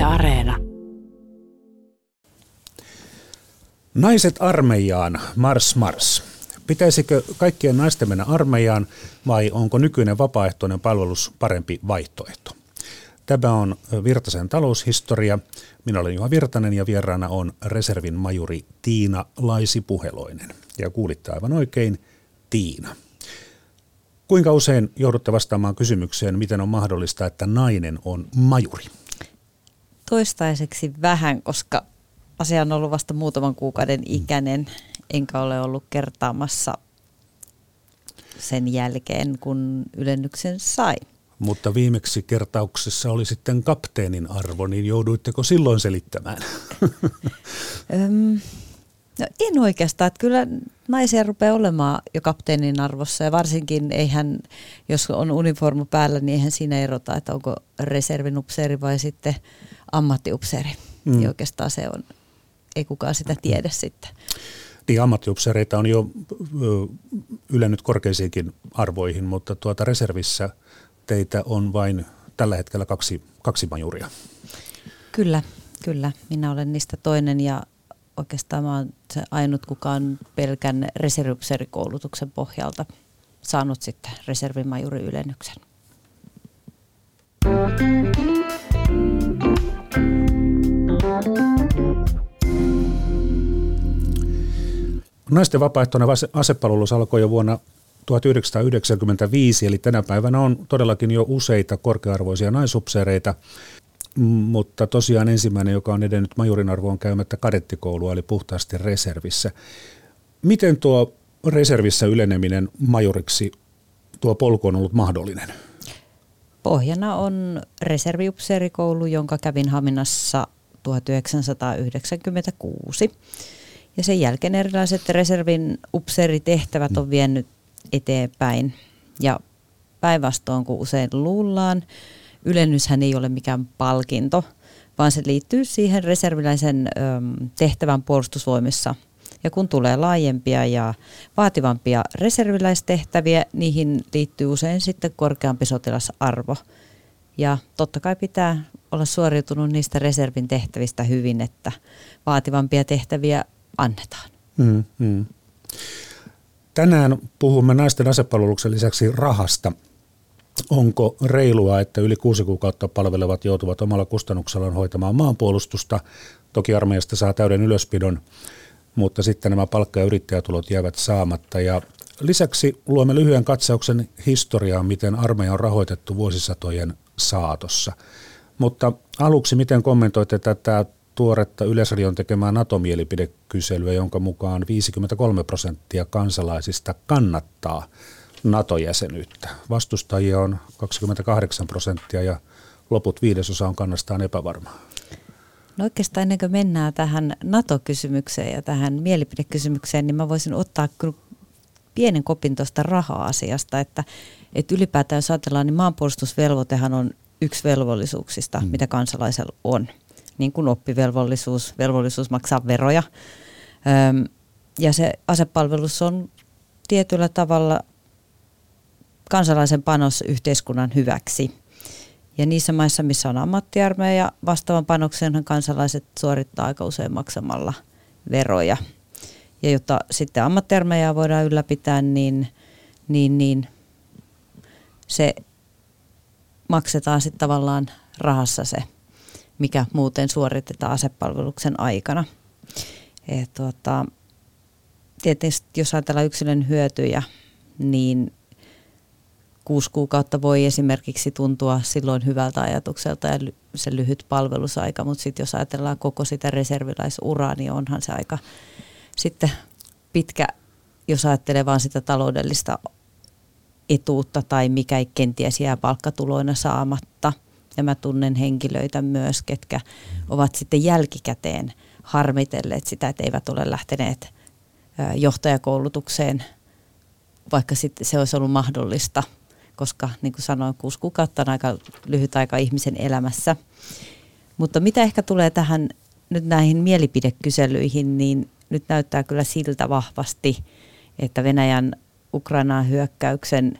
Yle Areena. Naiset armeijaan, Mars Mars. Pitäisikö kaikkien naisten mennä armeijaan vai onko nykyinen vapaaehtoinen palvelus parempi vaihtoehto? Tämä on Virtasen taloushistoria. Minä olen Juha Virtanen ja vieraana on reservin majuri Tiina Laisi-Puheloinen. Ja kuulitte aivan oikein, Tiina. Kuinka usein joudutte vastaamaan kysymykseen, miten on mahdollista, että nainen on majuri? Toistaiseksi vähän, koska asia on ollut vasta muutaman kuukauden ikäinen, enkä ole ollut kertaamassa sen jälkeen, kun ylennyksen sai. Mutta viimeksi kertauksessa oli sitten kapteenin arvo, niin jouduitteko silloin selittämään? No en oikeastaan. Että kyllä naisia rupeaa olemaan jo kapteenin arvossa ja varsinkin eihän, jos on uniformu päällä, niin eihän siinä erota, että onko reservin upseeri vai sitten ammattiupseeri. Mm. Niin oikeastaan se on, ei kukaan sitä tiedä sitten. Niin ammattiupseereita on jo ylännyt korkeisiinkin arvoihin, mutta tuota reservissä teitä on vain tällä hetkellä kaksi, kaksi majuria. Kyllä, kyllä. Minä olen niistä toinen ja oikeastaan mä olen se ainut, kuka on pelkän reserviupseerikoulutuksen pohjalta saanut sitten reservimajuri ylennyksen. Naisten vapaaehtoinen asepalvelus alkoi jo vuonna 1995, eli tänä päivänä on todellakin jo useita korkearvoisia naisupseereita, mutta tosiaan ensimmäinen, joka on edennyt majorin arvoon käymättä kadettikoulua, eli puhtaasti reservissä. Miten tuo reservissä yleneminen majoriksi, tuo polku on ollut mahdollinen? Pohjana on reserviupseerikoulu, jonka kävin Haminassa 1996. Ja sen jälkeen erilaiset reservin upseeritehtävät on vienyt eteenpäin. Ja päinvastoin kuin usein luullaan, ylennyshän ei ole mikään palkinto, vaan se liittyy siihen reserviläisen tehtävän puolustusvoimissa. Ja kun tulee laajempia ja vaativampia reserviläistehtäviä, niihin liittyy usein sitten korkeampi sotilasarvo. Ja totta kai pitää olla suoriutunut niistä reservin tehtävistä hyvin, että vaativampia tehtäviä annetaan. Mm, mm. Tänään puhumme naisten asepalveluksen lisäksi rahasta. Onko reilua, että yli kuusi kuukautta palvelevat joutuvat omalla kustannuksellaan hoitamaan maanpuolustusta? Toki armeijasta saa täyden ylöspidon, mutta sitten nämä palkka- ja yrittäjätulot jäävät saamatta. Ja lisäksi luomme lyhyen katsauksen historiaan, miten armeija on rahoitettu vuosisatojen saatossa. Mutta aluksi, miten kommentoitte tätä tuoretta Yleisradion tekemää NATO-mielipidekyselyä, jonka mukaan 53 prosenttia kansalaisista kannattaa NATO-jäsenyyttä. Vastustajia on 28 prosenttia ja loput viidesosa on kannastaan epävarmaa. No oikeastaan ennen kuin mennään tähän NATO-kysymykseen ja tähän mielipidekysymykseen, niin mä voisin ottaa pienen kopin tuosta raha-asiasta, että, että ylipäätään jos ajatellaan, niin maanpuolustusvelvoitehan on yksi velvollisuuksista, mm. mitä kansalaisella on niin kuin oppivelvollisuus, velvollisuus maksaa veroja. Öm, ja se asepalvelus on tietyllä tavalla kansalaisen panos yhteiskunnan hyväksi. Ja niissä maissa, missä on ammattiarmeija, vastaavan panoksenhan kansalaiset suorittaa aika usein maksamalla veroja. Ja jotta sitten ammattiarmeijaa voidaan ylläpitää, niin, niin, niin se maksetaan sitten tavallaan rahassa se mikä muuten suoritetaan asepalveluksen aikana. Tuota, tietysti jos ajatellaan yksilön hyötyjä, niin kuusi kuukautta voi esimerkiksi tuntua silloin hyvältä ajatukselta ja se lyhyt palvelusaika, mutta sitten jos ajatellaan koko sitä reservilaisuraa, niin onhan se aika sitten pitkä, jos ajattelee vain sitä taloudellista etuutta tai mikä kenties jää palkkatuloina saamatta – ja mä tunnen henkilöitä myös, ketkä ovat sitten jälkikäteen harmitelleet sitä, että eivät ole lähteneet johtajakoulutukseen, vaikka sitten se olisi ollut mahdollista, koska niin kuin sanoin, kuusi kuukautta on aika lyhyt aika ihmisen elämässä. Mutta mitä ehkä tulee tähän nyt näihin mielipidekyselyihin, niin nyt näyttää kyllä siltä vahvasti, että Venäjän Ukrainaan hyökkäyksen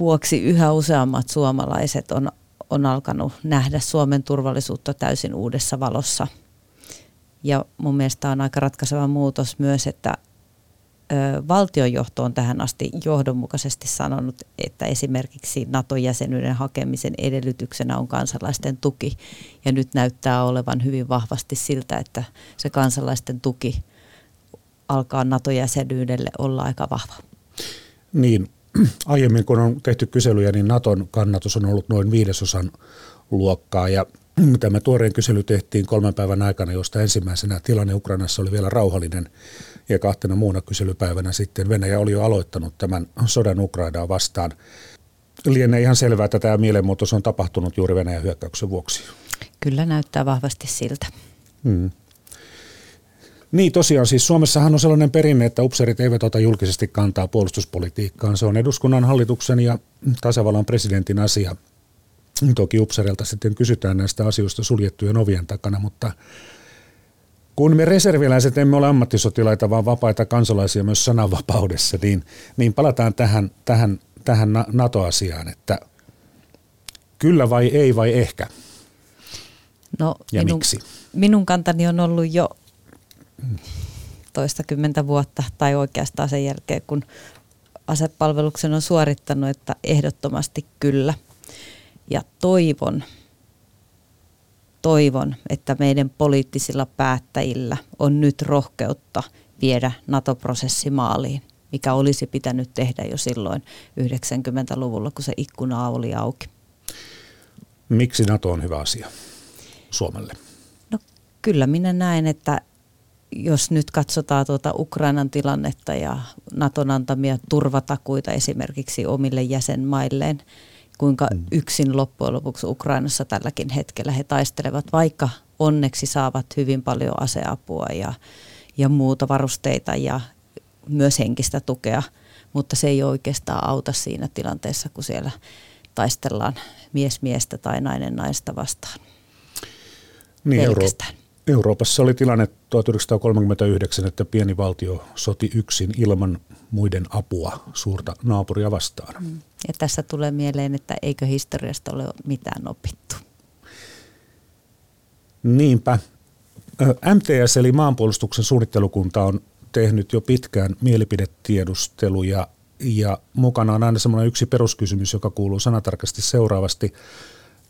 vuoksi yhä useammat suomalaiset on on alkanut nähdä Suomen turvallisuutta täysin uudessa valossa. Ja mun mielestä on aika ratkaiseva muutos myös, että valtionjohto on tähän asti johdonmukaisesti sanonut, että esimerkiksi NATO-jäsenyyden hakemisen edellytyksenä on kansalaisten tuki. Ja nyt näyttää olevan hyvin vahvasti siltä, että se kansalaisten tuki alkaa NATO-jäsenyydelle olla aika vahva. Niin, aiemmin kun on tehty kyselyjä, niin Naton kannatus on ollut noin viidesosan luokkaa ja tämä tuoreen kysely tehtiin kolmen päivän aikana, josta ensimmäisenä tilanne Ukrainassa oli vielä rauhallinen ja kahtena muuna kyselypäivänä sitten Venäjä oli jo aloittanut tämän sodan Ukrainaa vastaan. Lienee ihan selvää, että tämä mielenmuutos on tapahtunut juuri Venäjän hyökkäyksen vuoksi. Kyllä näyttää vahvasti siltä. Hmm. Niin tosiaan, siis Suomessahan on sellainen perinne, että upseerit eivät ota julkisesti kantaa puolustuspolitiikkaan. Se on eduskunnan, hallituksen ja tasavallan presidentin asia. Toki upseerilta sitten kysytään näistä asioista suljettujen ovien takana, mutta kun me reserviläiset emme ole ammattisotilaita, vaan vapaita kansalaisia myös sananvapaudessa, niin, niin palataan tähän, tähän, tähän NATO-asiaan, että kyllä vai ei vai ehkä? No, ja minun, miksi? Minun kantani on ollut jo toistakymmentä vuotta tai oikeastaan sen jälkeen, kun asepalveluksen on suorittanut, että ehdottomasti kyllä. Ja toivon, toivon, että meidän poliittisilla päättäjillä on nyt rohkeutta viedä NATO-prosessi maaliin, mikä olisi pitänyt tehdä jo silloin 90-luvulla, kun se ikkuna oli auki. Miksi NATO on hyvä asia Suomelle? No kyllä minä näen, että jos nyt katsotaan tuota Ukrainan tilannetta ja Naton antamia turvatakuita esimerkiksi omille jäsenmailleen, kuinka mm. yksin loppujen lopuksi Ukrainassa tälläkin hetkellä he taistelevat, vaikka onneksi saavat hyvin paljon aseapua ja, ja muuta varusteita ja myös henkistä tukea, mutta se ei oikeastaan auta siinä tilanteessa, kun siellä taistellaan mies miestä tai nainen naista vastaan. Niin, Pelkästään. Euroopassa oli tilanne 1939, että pieni valtio soti yksin ilman muiden apua suurta naapuria vastaan. Mm. Ja tässä tulee mieleen, että eikö historiasta ole mitään opittu. Niinpä. MTS eli maanpuolustuksen suunnittelukunta on tehnyt jo pitkään mielipidetiedusteluja ja mukana on aina semmoinen yksi peruskysymys, joka kuuluu sanatarkasti seuraavasti –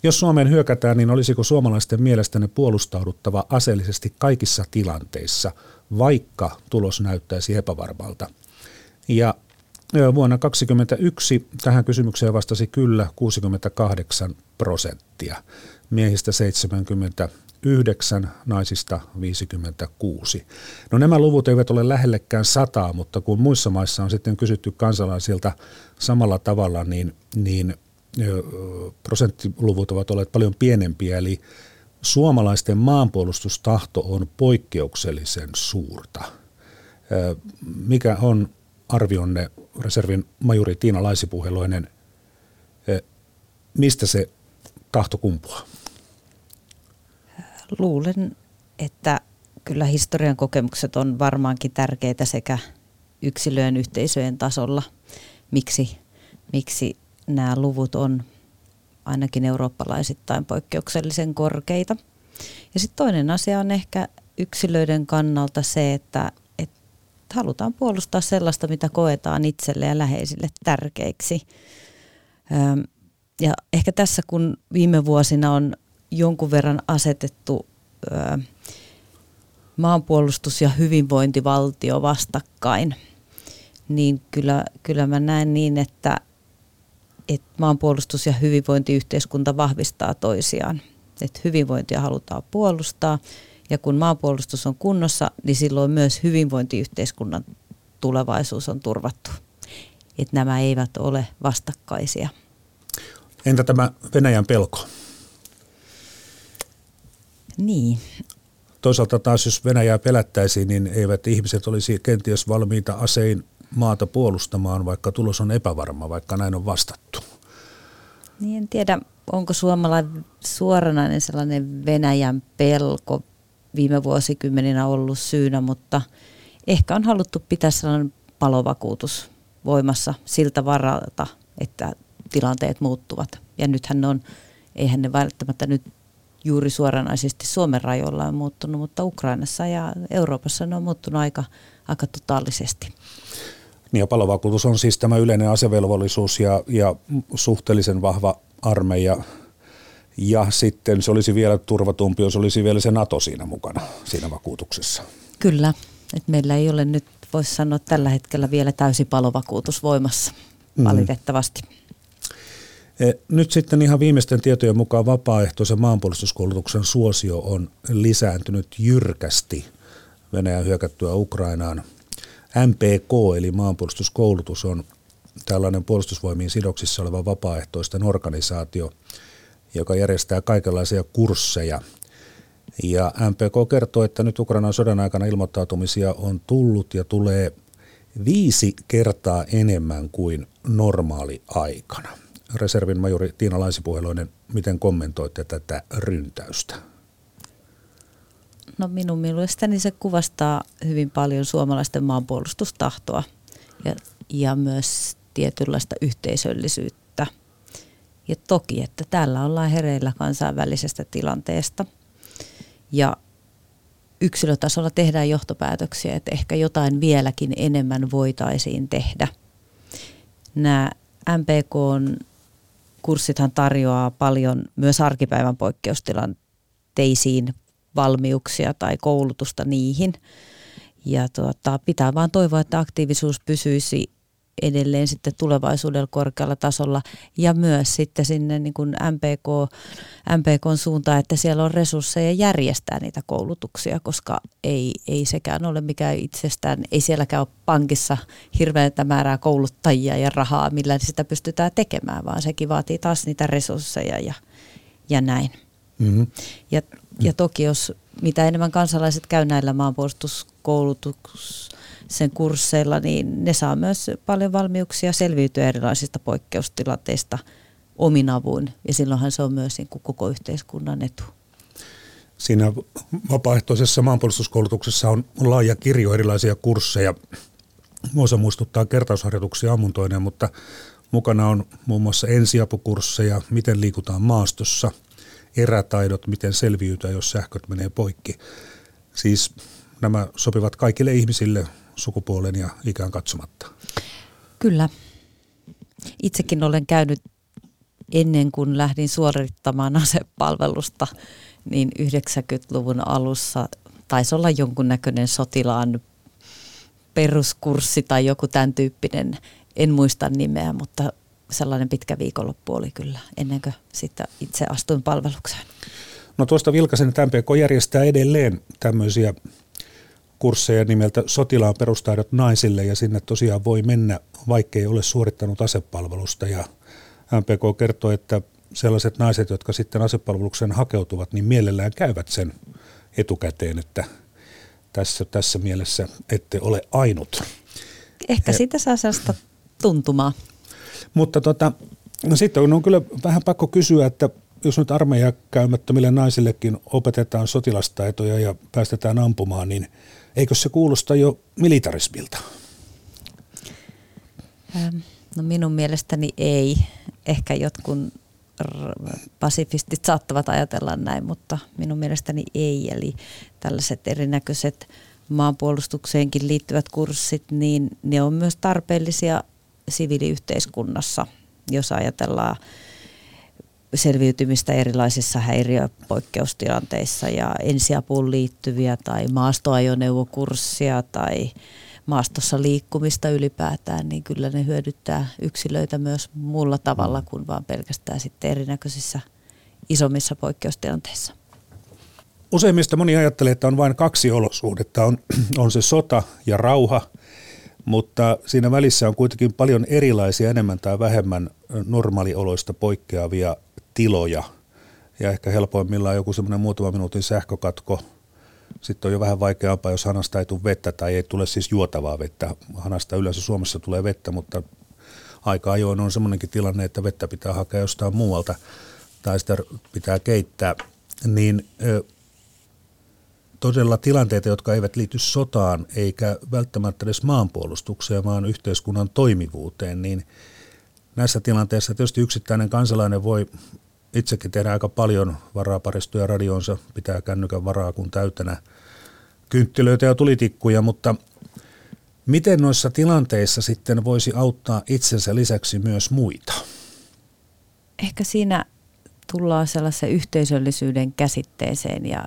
jos Suomeen hyökätään, niin olisiko suomalaisten mielestäne puolustauduttava aseellisesti kaikissa tilanteissa, vaikka tulos näyttäisi epävarmalta? Ja vuonna 2021 tähän kysymykseen vastasi kyllä 68 prosenttia, miehistä 79, naisista 56. No nämä luvut eivät ole lähellekään sataa, mutta kun muissa maissa on sitten kysytty kansalaisilta samalla tavalla, niin, niin prosenttiluvut ovat olleet paljon pienempiä, eli suomalaisten maanpuolustustahto on poikkeuksellisen suurta. Mikä on arvionne, reservin majuri Tiina Laisipuheloinen, mistä se tahto kumpuaa? Luulen, että kyllä historian kokemukset on varmaankin tärkeitä sekä yksilöjen yhteisöjen tasolla, miksi, miksi nämä luvut on ainakin eurooppalaisittain poikkeuksellisen korkeita. Ja sitten toinen asia on ehkä yksilöiden kannalta se, että, että halutaan puolustaa sellaista, mitä koetaan itselle ja läheisille tärkeiksi. Ja ehkä tässä, kun viime vuosina on jonkun verran asetettu maanpuolustus ja hyvinvointivaltio vastakkain, niin kyllä, kyllä mä näen niin, että että maanpuolustus ja hyvinvointiyhteiskunta vahvistaa toisiaan. Että hyvinvointia halutaan puolustaa ja kun maanpuolustus on kunnossa, niin silloin myös hyvinvointiyhteiskunnan tulevaisuus on turvattu. Että nämä eivät ole vastakkaisia. Entä tämä Venäjän pelko? Niin. Toisaalta taas, jos Venäjää pelättäisiin, niin eivät ihmiset olisi kenties valmiita asein maata puolustamaan, vaikka tulos on epävarma, vaikka näin on vastattu? Niin en tiedä, onko suomalainen suoranainen sellainen Venäjän pelko viime vuosikymmeninä ollut syynä, mutta ehkä on haluttu pitää sellainen palovakuutus voimassa siltä varalta, että tilanteet muuttuvat. Ja nythän ne on eihän ne välttämättä nyt juuri suoranaisesti Suomen rajoilla on muuttunut, mutta Ukrainassa ja Euroopassa ne on muuttunut aika, aika totaalisesti. Niin ja palovakuutus on siis tämä yleinen asevelvollisuus ja, ja suhteellisen vahva armeija. Ja sitten se olisi vielä turvatumpi, jos olisi vielä se NATO siinä mukana, siinä vakuutuksessa. Kyllä, että meillä ei ole nyt, voisi sanoa tällä hetkellä vielä täysi palovakuutus voimassa, mm. valitettavasti. E, nyt sitten ihan viimeisten tietojen mukaan vapaaehtoisen maanpuolustuskoulutuksen suosio on lisääntynyt jyrkästi Venäjän hyökättyä Ukrainaan. MPK eli maanpuolustuskoulutus on tällainen puolustusvoimiin sidoksissa oleva vapaaehtoisten organisaatio, joka järjestää kaikenlaisia kursseja. Ja MPK kertoo, että nyt Ukrainan sodan aikana ilmoittautumisia on tullut ja tulee viisi kertaa enemmän kuin normaali aikana. Reservin majori Tiina Laisipuheloinen, miten kommentoitte tätä ryntäystä? No minun mielestäni se kuvastaa hyvin paljon suomalaisten maanpuolustustahtoa ja, ja myös tietynlaista yhteisöllisyyttä. Ja toki, että täällä ollaan hereillä kansainvälisestä tilanteesta ja yksilötasolla tehdään johtopäätöksiä, että ehkä jotain vieläkin enemmän voitaisiin tehdä. Nämä MPKn kurssithan tarjoaa paljon myös arkipäivän poikkeustilanteisiin valmiuksia tai koulutusta niihin. Ja tuota, pitää vaan toivoa, että aktiivisuus pysyisi edelleen sitten tulevaisuudella korkealla tasolla ja myös sitten sinne niin kuin MPK, MPKn suuntaan, että siellä on resursseja järjestää niitä koulutuksia, koska ei, ei sekään ole mikään itsestään, ei sielläkään ole pankissa hirveätä määrää kouluttajia ja rahaa, millä sitä pystytään tekemään, vaan sekin vaatii taas niitä resursseja ja, ja näin. Mm-hmm. Ja, ja toki jos mitä enemmän kansalaiset käy näillä maanpuolustuskoulutuksen kursseilla, niin ne saa myös paljon valmiuksia selviytyä erilaisista poikkeustilanteista omin avuin. Ja silloinhan se on myös niin kuin koko yhteiskunnan etu. Siinä vapaaehtoisessa maanpuolustuskoulutuksessa on laaja kirjo erilaisia kursseja. Osa muistuttaa kertausharjoituksia ammuntoineen, mutta mukana on muun muassa ensiapukursseja, miten liikutaan maastossa – erätaidot, miten selviytyä, jos sähköt menee poikki. Siis nämä sopivat kaikille ihmisille sukupuolen ja ikään katsomatta. Kyllä. Itsekin olen käynyt ennen kuin lähdin suorittamaan asepalvelusta, niin 90-luvun alussa taisi olla jonkunnäköinen sotilaan peruskurssi tai joku tämän tyyppinen. En muista nimeä, mutta sellainen pitkä viikonloppu oli kyllä ennen kuin sitten itse astuin palvelukseen. No tuosta vilkaisen, että MPK järjestää edelleen tämmöisiä kursseja nimeltä Sotilaan perustaidot naisille ja sinne tosiaan voi mennä, vaikkei ole suorittanut asepalvelusta ja MPK kertoo, että sellaiset naiset, jotka sitten asepalvelukseen hakeutuvat, niin mielellään käyvät sen etukäteen, että tässä, tässä mielessä ette ole ainut. Ehkä siitä saa sellaista tuntumaa. Mutta tota, no sitten on kyllä vähän pakko kysyä, että jos nyt armeija käymättömille naisillekin opetetaan sotilastaitoja ja päästetään ampumaan, niin eikö se kuulosta jo militarismilta? No minun mielestäni ei. Ehkä jotkut pasifistit saattavat ajatella näin, mutta minun mielestäni ei. Eli tällaiset erinäköiset maanpuolustukseenkin liittyvät kurssit, niin ne on myös tarpeellisia siviiliyhteiskunnassa, jos ajatellaan selviytymistä erilaisissa häiriöpoikkeustilanteissa ja ensiapuun liittyviä tai maastoajoneuvokurssia tai maastossa liikkumista ylipäätään, niin kyllä ne hyödyttää yksilöitä myös muulla tavalla kuin vaan pelkästään sitten erinäköisissä isommissa poikkeustilanteissa. Useimmista moni ajattelee, että on vain kaksi olosuhdetta. On, on se sota ja rauha, mutta siinä välissä on kuitenkin paljon erilaisia enemmän tai vähemmän normaalioloista poikkeavia tiloja. Ja ehkä helpoimmillaan joku semmoinen muutama minuutin sähkökatko. Sitten on jo vähän vaikeampaa, jos hanasta ei tule vettä tai ei tule siis juotavaa vettä. Hanasta yleensä Suomessa tulee vettä, mutta aika ajoin on semmoinenkin tilanne, että vettä pitää hakea jostain muualta tai sitä pitää keittää. Niin todella tilanteita, jotka eivät liity sotaan eikä välttämättä edes maanpuolustukseen, vaan yhteiskunnan toimivuuteen, niin näissä tilanteissa tietysti yksittäinen kansalainen voi itsekin tehdään aika paljon varaparistoja radionsa, pitää kännykän varaa kun täytänä kynttilöitä ja tulitikkuja, mutta miten noissa tilanteissa sitten voisi auttaa itsensä lisäksi myös muita? Ehkä siinä tullaan sellaisen yhteisöllisyyden käsitteeseen ja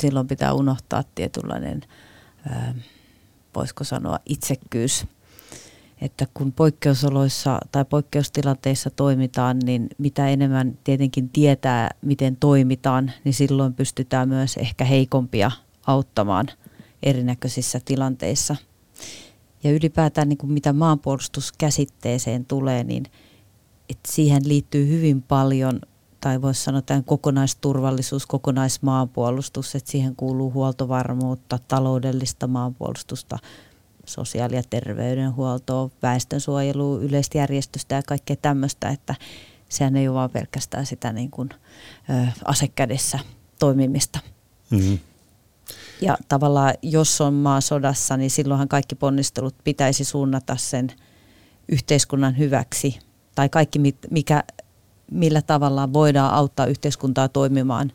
silloin pitää unohtaa tietynlainen, voisiko sanoa, itsekkyys. Että kun poikkeusoloissa tai poikkeustilanteissa toimitaan, niin mitä enemmän tietenkin tietää, miten toimitaan, niin silloin pystytään myös ehkä heikompia auttamaan erinäköisissä tilanteissa. Ja ylipäätään niin kuin mitä maanpuolustuskäsitteeseen tulee, niin että siihen liittyy hyvin paljon – tai voisi sanoa tämän kokonaisturvallisuus, kokonaismaanpuolustus, että siihen kuuluu huoltovarmuutta, taloudellista maanpuolustusta, sosiaali- ja terveydenhuoltoa, väestönsuojelua, yleistä järjestystä ja kaikkea tämmöistä, että sehän ei ole vaan pelkästään sitä niin kuin, ö, asekädessä toimimista. Mm-hmm. Ja tavallaan jos on maa sodassa, niin silloinhan kaikki ponnistelut pitäisi suunnata sen yhteiskunnan hyväksi tai kaikki, mikä millä tavalla voidaan auttaa yhteiskuntaa toimimaan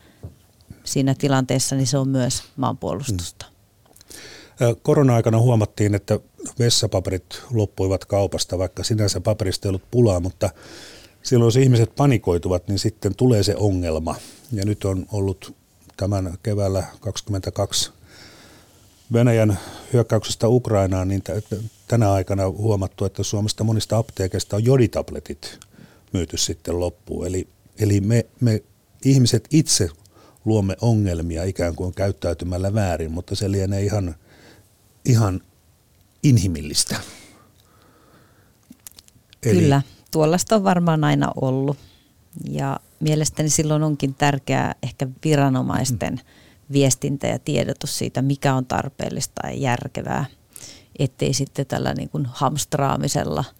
siinä tilanteessa, niin se on myös maanpuolustusta. Mm. Korona-aikana huomattiin, että vessapaperit loppuivat kaupasta, vaikka sinänsä paperista ei ollut pulaa, mutta silloin jos ihmiset panikoituvat, niin sitten tulee se ongelma. Ja nyt on ollut tämän keväällä 22 Venäjän hyökkäyksestä Ukrainaan, niin tänä aikana huomattu, että Suomesta monista apteekeista on joditabletit myyty sitten loppuun. Eli, eli me, me ihmiset itse luomme ongelmia ikään kuin käyttäytymällä väärin, mutta se lienee ihan, ihan inhimillistä. Eli, Kyllä, tuollaista on varmaan aina ollut. Ja mielestäni silloin onkin tärkeää ehkä viranomaisten mm. viestintä ja tiedotus siitä, mikä on tarpeellista ja järkevää, ettei sitten tällä niin kuin hamstraamisella –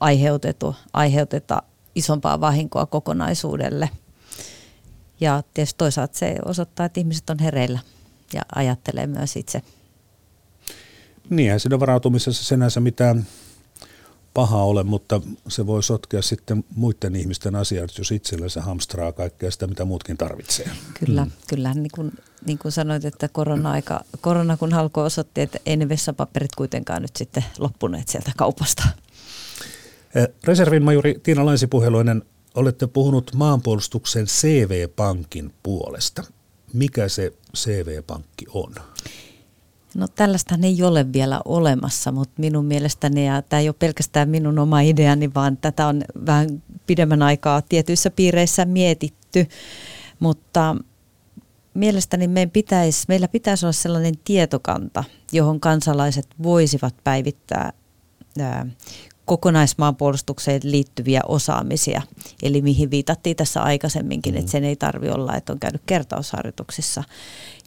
aiheutetu, aiheuteta isompaa vahinkoa kokonaisuudelle. Ja tietysti toisaalta se osoittaa, että ihmiset on hereillä ja ajattelee myös itse. Niin, siinä varautumisessa sinänsä mitään paha ole, mutta se voi sotkea sitten muiden ihmisten asiat, jos itsellensä hamstraa kaikkea sitä, mitä muutkin tarvitsee. Kyllä, mm. kyllä. Niin kuin, niin kuin sanoit, että korona-aika, korona kun alkoi osoitti, että ei ne vessapaperit kuitenkaan nyt sitten loppuneet sieltä kaupasta. Eh, reservin majuri Tiina Lainsipuheloinen, olette puhunut maanpuolustuksen CV-pankin puolesta. Mikä se CV-pankki on? No tällaista ei ole vielä olemassa, mutta minun mielestäni, ja tämä ei ole pelkästään minun oma ideani, vaan tätä on vähän pidemmän aikaa tietyissä piireissä mietitty, mutta mielestäni meidän pitäisi, meillä pitäisi olla sellainen tietokanta, johon kansalaiset voisivat päivittää kokonaismaanpuolustukseen liittyviä osaamisia, eli mihin viitattiin tässä aikaisemminkin, mm. että sen ei tarvi olla, että on käynyt kertausharjoituksissa.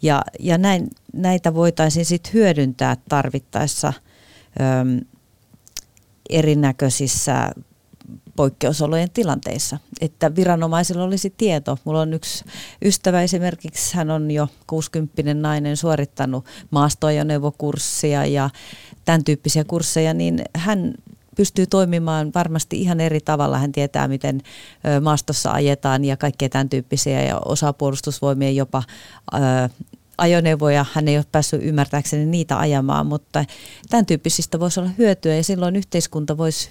Ja, ja näin, näitä voitaisiin sitten hyödyntää tarvittaessa äm, erinäköisissä poikkeusolojen tilanteissa, että viranomaisilla olisi tieto. Mulla on yksi ystävä esimerkiksi, hän on jo 60 nainen suorittanut maastoajoneuvokurssia ja tämän tyyppisiä kursseja, niin hän pystyy toimimaan varmasti ihan eri tavalla. Hän tietää, miten maastossa ajetaan ja kaikkea tämän tyyppisiä ja osa puolustusvoimien jopa ajoneuvoja. Hän ei ole päässyt ymmärtääkseni niitä ajamaan, mutta tämän tyyppisistä voisi olla hyötyä ja silloin yhteiskunta voisi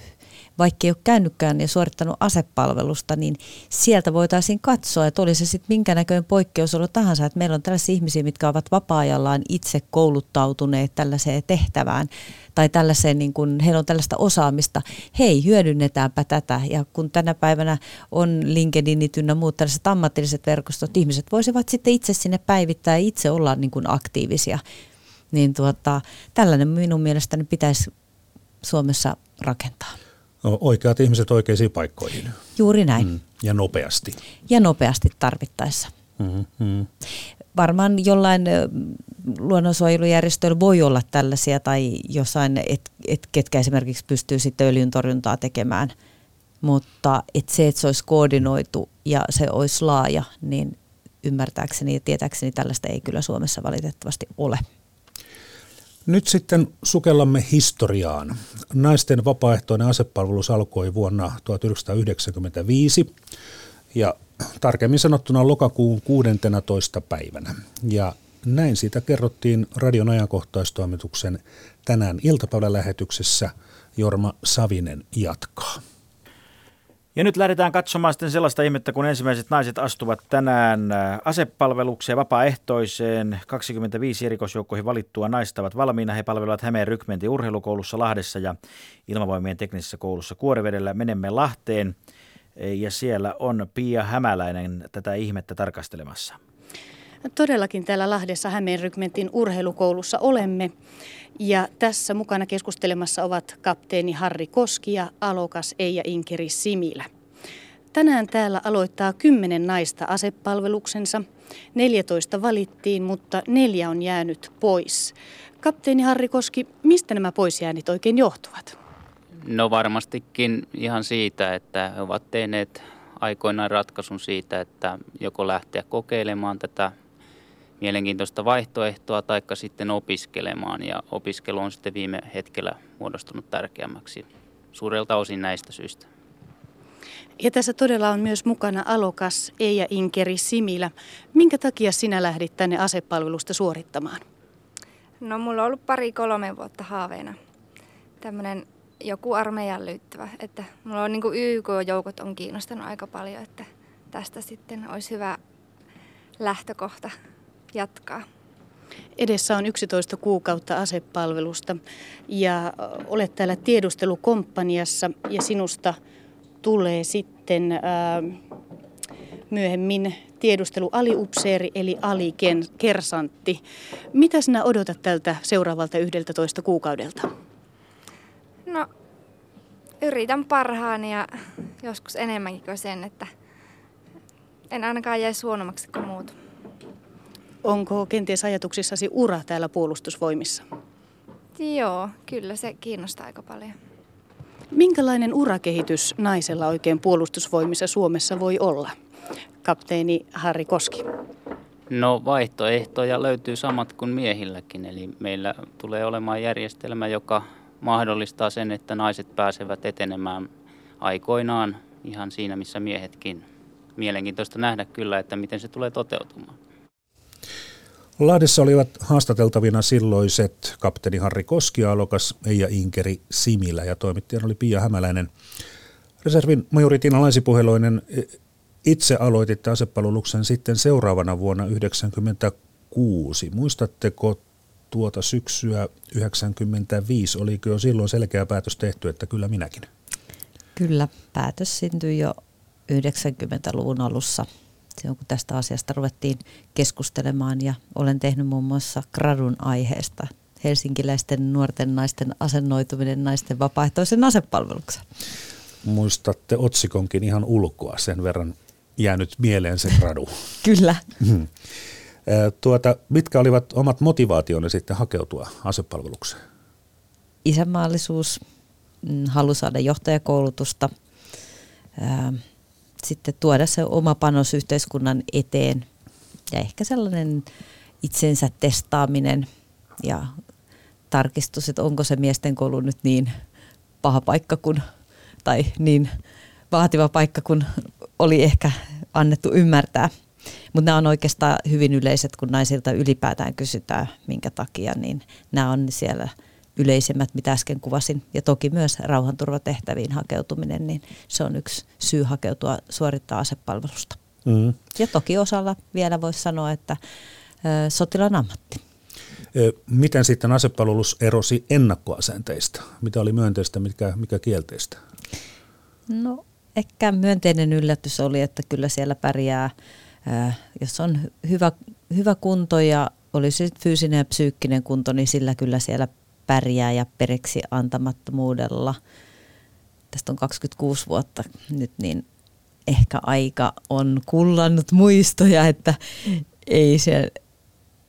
vaikka ei ole käynytkään ja suorittanut asepalvelusta, niin sieltä voitaisiin katsoa, että oli se sitten minkä näköinen poikkeusolo tahansa, että meillä on tällaisia ihmisiä, mitkä ovat vapaa-ajallaan itse kouluttautuneet tällaiseen tehtävään tai tällaiseen, niin kun heillä on tällaista osaamista, hei hyödynnetäänpä tätä ja kun tänä päivänä on LinkedInit ynnä muut tällaiset ammatilliset verkostot, ihmiset voisivat sitten itse sinne päivittää ja itse olla niin kuin aktiivisia. Niin tuota, tällainen minun mielestäni pitäisi Suomessa rakentaa. No, oikeat ihmiset oikeisiin paikkoihin. Juuri näin. Mm, ja nopeasti. Ja nopeasti tarvittaessa. Mm-hmm. Varmaan jollain luonnonsuojelujärjestöillä voi olla tällaisia tai jossain, et, et, ketkä esimerkiksi pystyy sitten öljyntorjuntaa tekemään, mutta et se, että se olisi koordinoitu ja se olisi laaja, niin ymmärtääkseni ja tietääkseni tällaista ei kyllä Suomessa valitettavasti ole. Nyt sitten sukellamme historiaan. Naisten vapaaehtoinen asepalvelus alkoi vuonna 1995 ja tarkemmin sanottuna lokakuun 16. päivänä. Ja näin siitä kerrottiin radion ajankohtaistoimituksen tänään iltapäivälähetyksessä. Jorma Savinen jatkaa. Ja nyt lähdetään katsomaan sitten sellaista ihmettä, kun ensimmäiset naiset astuvat tänään äh, asepalvelukseen vapaaehtoiseen. 25 erikoisjoukkoihin valittua naista ovat valmiina. He palvelevat Hämeen rykmentin urheilukoulussa Lahdessa ja Ilmavoimien teknisessä koulussa Kuorevedellä. Menemme Lahteen ja siellä on Pia Hämäläinen tätä ihmettä tarkastelemassa. Todellakin täällä Lahdessa Hämeen rykmentin urheilukoulussa olemme. Ja tässä mukana keskustelemassa ovat kapteeni Harri Koski ja alokas Eija Inkeri Similä. Tänään täällä aloittaa kymmenen naista asepalveluksensa. 14 valittiin, mutta neljä on jäänyt pois. Kapteeni Harri Koski, mistä nämä poisjäänit oikein johtuvat? No varmastikin ihan siitä, että he ovat tehneet aikoinaan ratkaisun siitä, että joko lähteä kokeilemaan tätä mielenkiintoista vaihtoehtoa tai sitten opiskelemaan. Ja opiskelu on sitten viime hetkellä muodostunut tärkeämmäksi suurelta osin näistä syistä. Ja tässä todella on myös mukana alokas Eija Inkeri Similä. Minkä takia sinä lähdit tänne asepalvelusta suorittamaan? No mulla on ollut pari-kolme vuotta haaveena tämmöinen joku armeijan liittyvä. Että mulla on niin YK-joukot on kiinnostanut aika paljon, että tästä sitten olisi hyvä lähtökohta jatkaa. Edessä on 11 kuukautta asepalvelusta ja olet täällä tiedustelukomppaniassa ja sinusta tulee sitten ää, myöhemmin tiedustelualiupseeri eli alikersantti. Mitä sinä odotat tältä seuraavalta 11 kuukaudelta? No, yritän parhaani ja joskus enemmänkin kuin sen, että en ainakaan jäisi huonommaksi kuin muut. Onko kenties ajatuksissasi ura täällä puolustusvoimissa? Joo, kyllä se kiinnostaa aika paljon. Minkälainen urakehitys naisella oikein puolustusvoimissa Suomessa voi olla? Kapteeni Harri Koski. No vaihtoehtoja löytyy samat kuin miehilläkin, eli meillä tulee olemaan järjestelmä, joka mahdollistaa sen, että naiset pääsevät etenemään aikoinaan ihan siinä, missä miehetkin. Mielenkiintoista nähdä kyllä, että miten se tulee toteutumaan. Lahdessa olivat haastateltavina silloiset kapteeni Harri Koskialokas, Eija Inkeri Similä ja toimittajana oli Pia Hämäläinen. Reservin majori Tiina Laisipuheloinen, itse aloititte asepalveluksen sitten seuraavana vuonna 1996. Muistatteko tuota syksyä 1995? Oliko jo silloin selkeä päätös tehty, että kyllä minäkin? Kyllä, päätös syntyi jo 90-luvun alussa silloin kun tästä asiasta ruvettiin keskustelemaan ja olen tehnyt muun muassa gradun aiheesta helsinkiläisten nuorten naisten asennoituminen naisten vapaaehtoisen asepalveluksen. Muistatte otsikonkin ihan ulkoa, sen verran jäänyt mieleen se gradu. Kyllä. Hmm. Tuota, mitkä olivat omat motivaationne sitten hakeutua asepalvelukseen? Isämaallisuus, mm, halu saada johtajakoulutusta, sitten tuoda se oma panos yhteiskunnan eteen ja ehkä sellainen itsensä testaaminen ja tarkistus, että onko se miesten koulu nyt niin paha paikka kuin, tai niin vaativa paikka kuin oli ehkä annettu ymmärtää. Mutta nämä on oikeastaan hyvin yleiset, kun naisilta ylipäätään kysytään, minkä takia, niin nämä on siellä – yleisemmät, mitä äsken kuvasin. Ja toki myös rauhanturvatehtäviin hakeutuminen, niin se on yksi syy hakeutua suorittaa asepalvelusta. Mm. Ja toki osalla vielä voisi sanoa, että ö, sotilaan ammatti. Miten sitten asepalvelus erosi ennakkoasenteista? Mitä oli myönteistä, mikä, mikä kielteistä? No ehkä myönteinen yllätys oli, että kyllä siellä pärjää, jos on hyvä, hyvä kunto ja olisi fyysinen ja psyykkinen kunto, niin sillä kyllä siellä pärjää ja pereksi antamattomuudella. Tästä on 26 vuotta nyt, niin ehkä aika on kullannut muistoja, että ei se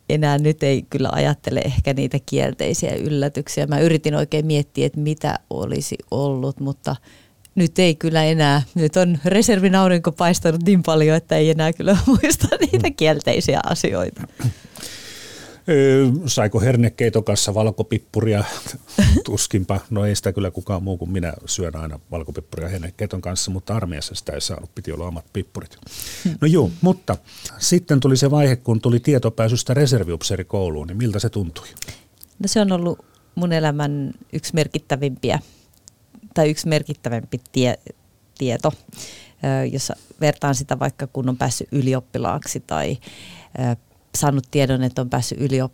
enää nyt ei kyllä ajattele ehkä niitä kielteisiä yllätyksiä. Mä yritin oikein miettiä, että mitä olisi ollut, mutta nyt ei kyllä enää. Nyt on reservin aurinko paistanut niin paljon, että ei enää kyllä muista niitä kielteisiä asioita. Saiko hernekeitokassa valkopippuria? Tuskinpa. No ei sitä kyllä kukaan muu kuin minä syön aina valkopippuria hernekeiton kanssa, mutta armeijassa sitä ei saanut, piti olla omat pippurit. No joo, mutta sitten tuli se vaihe, kun tuli tietopääsystä reserviupseerikouluun, niin miltä se tuntui? No se on ollut mun elämän yksi merkittävimpiä tai yksi merkittävämpi tie, tieto, jos vertaan sitä vaikka kun on päässyt ylioppilaaksi tai saanut tiedon, että on päässyt yliop,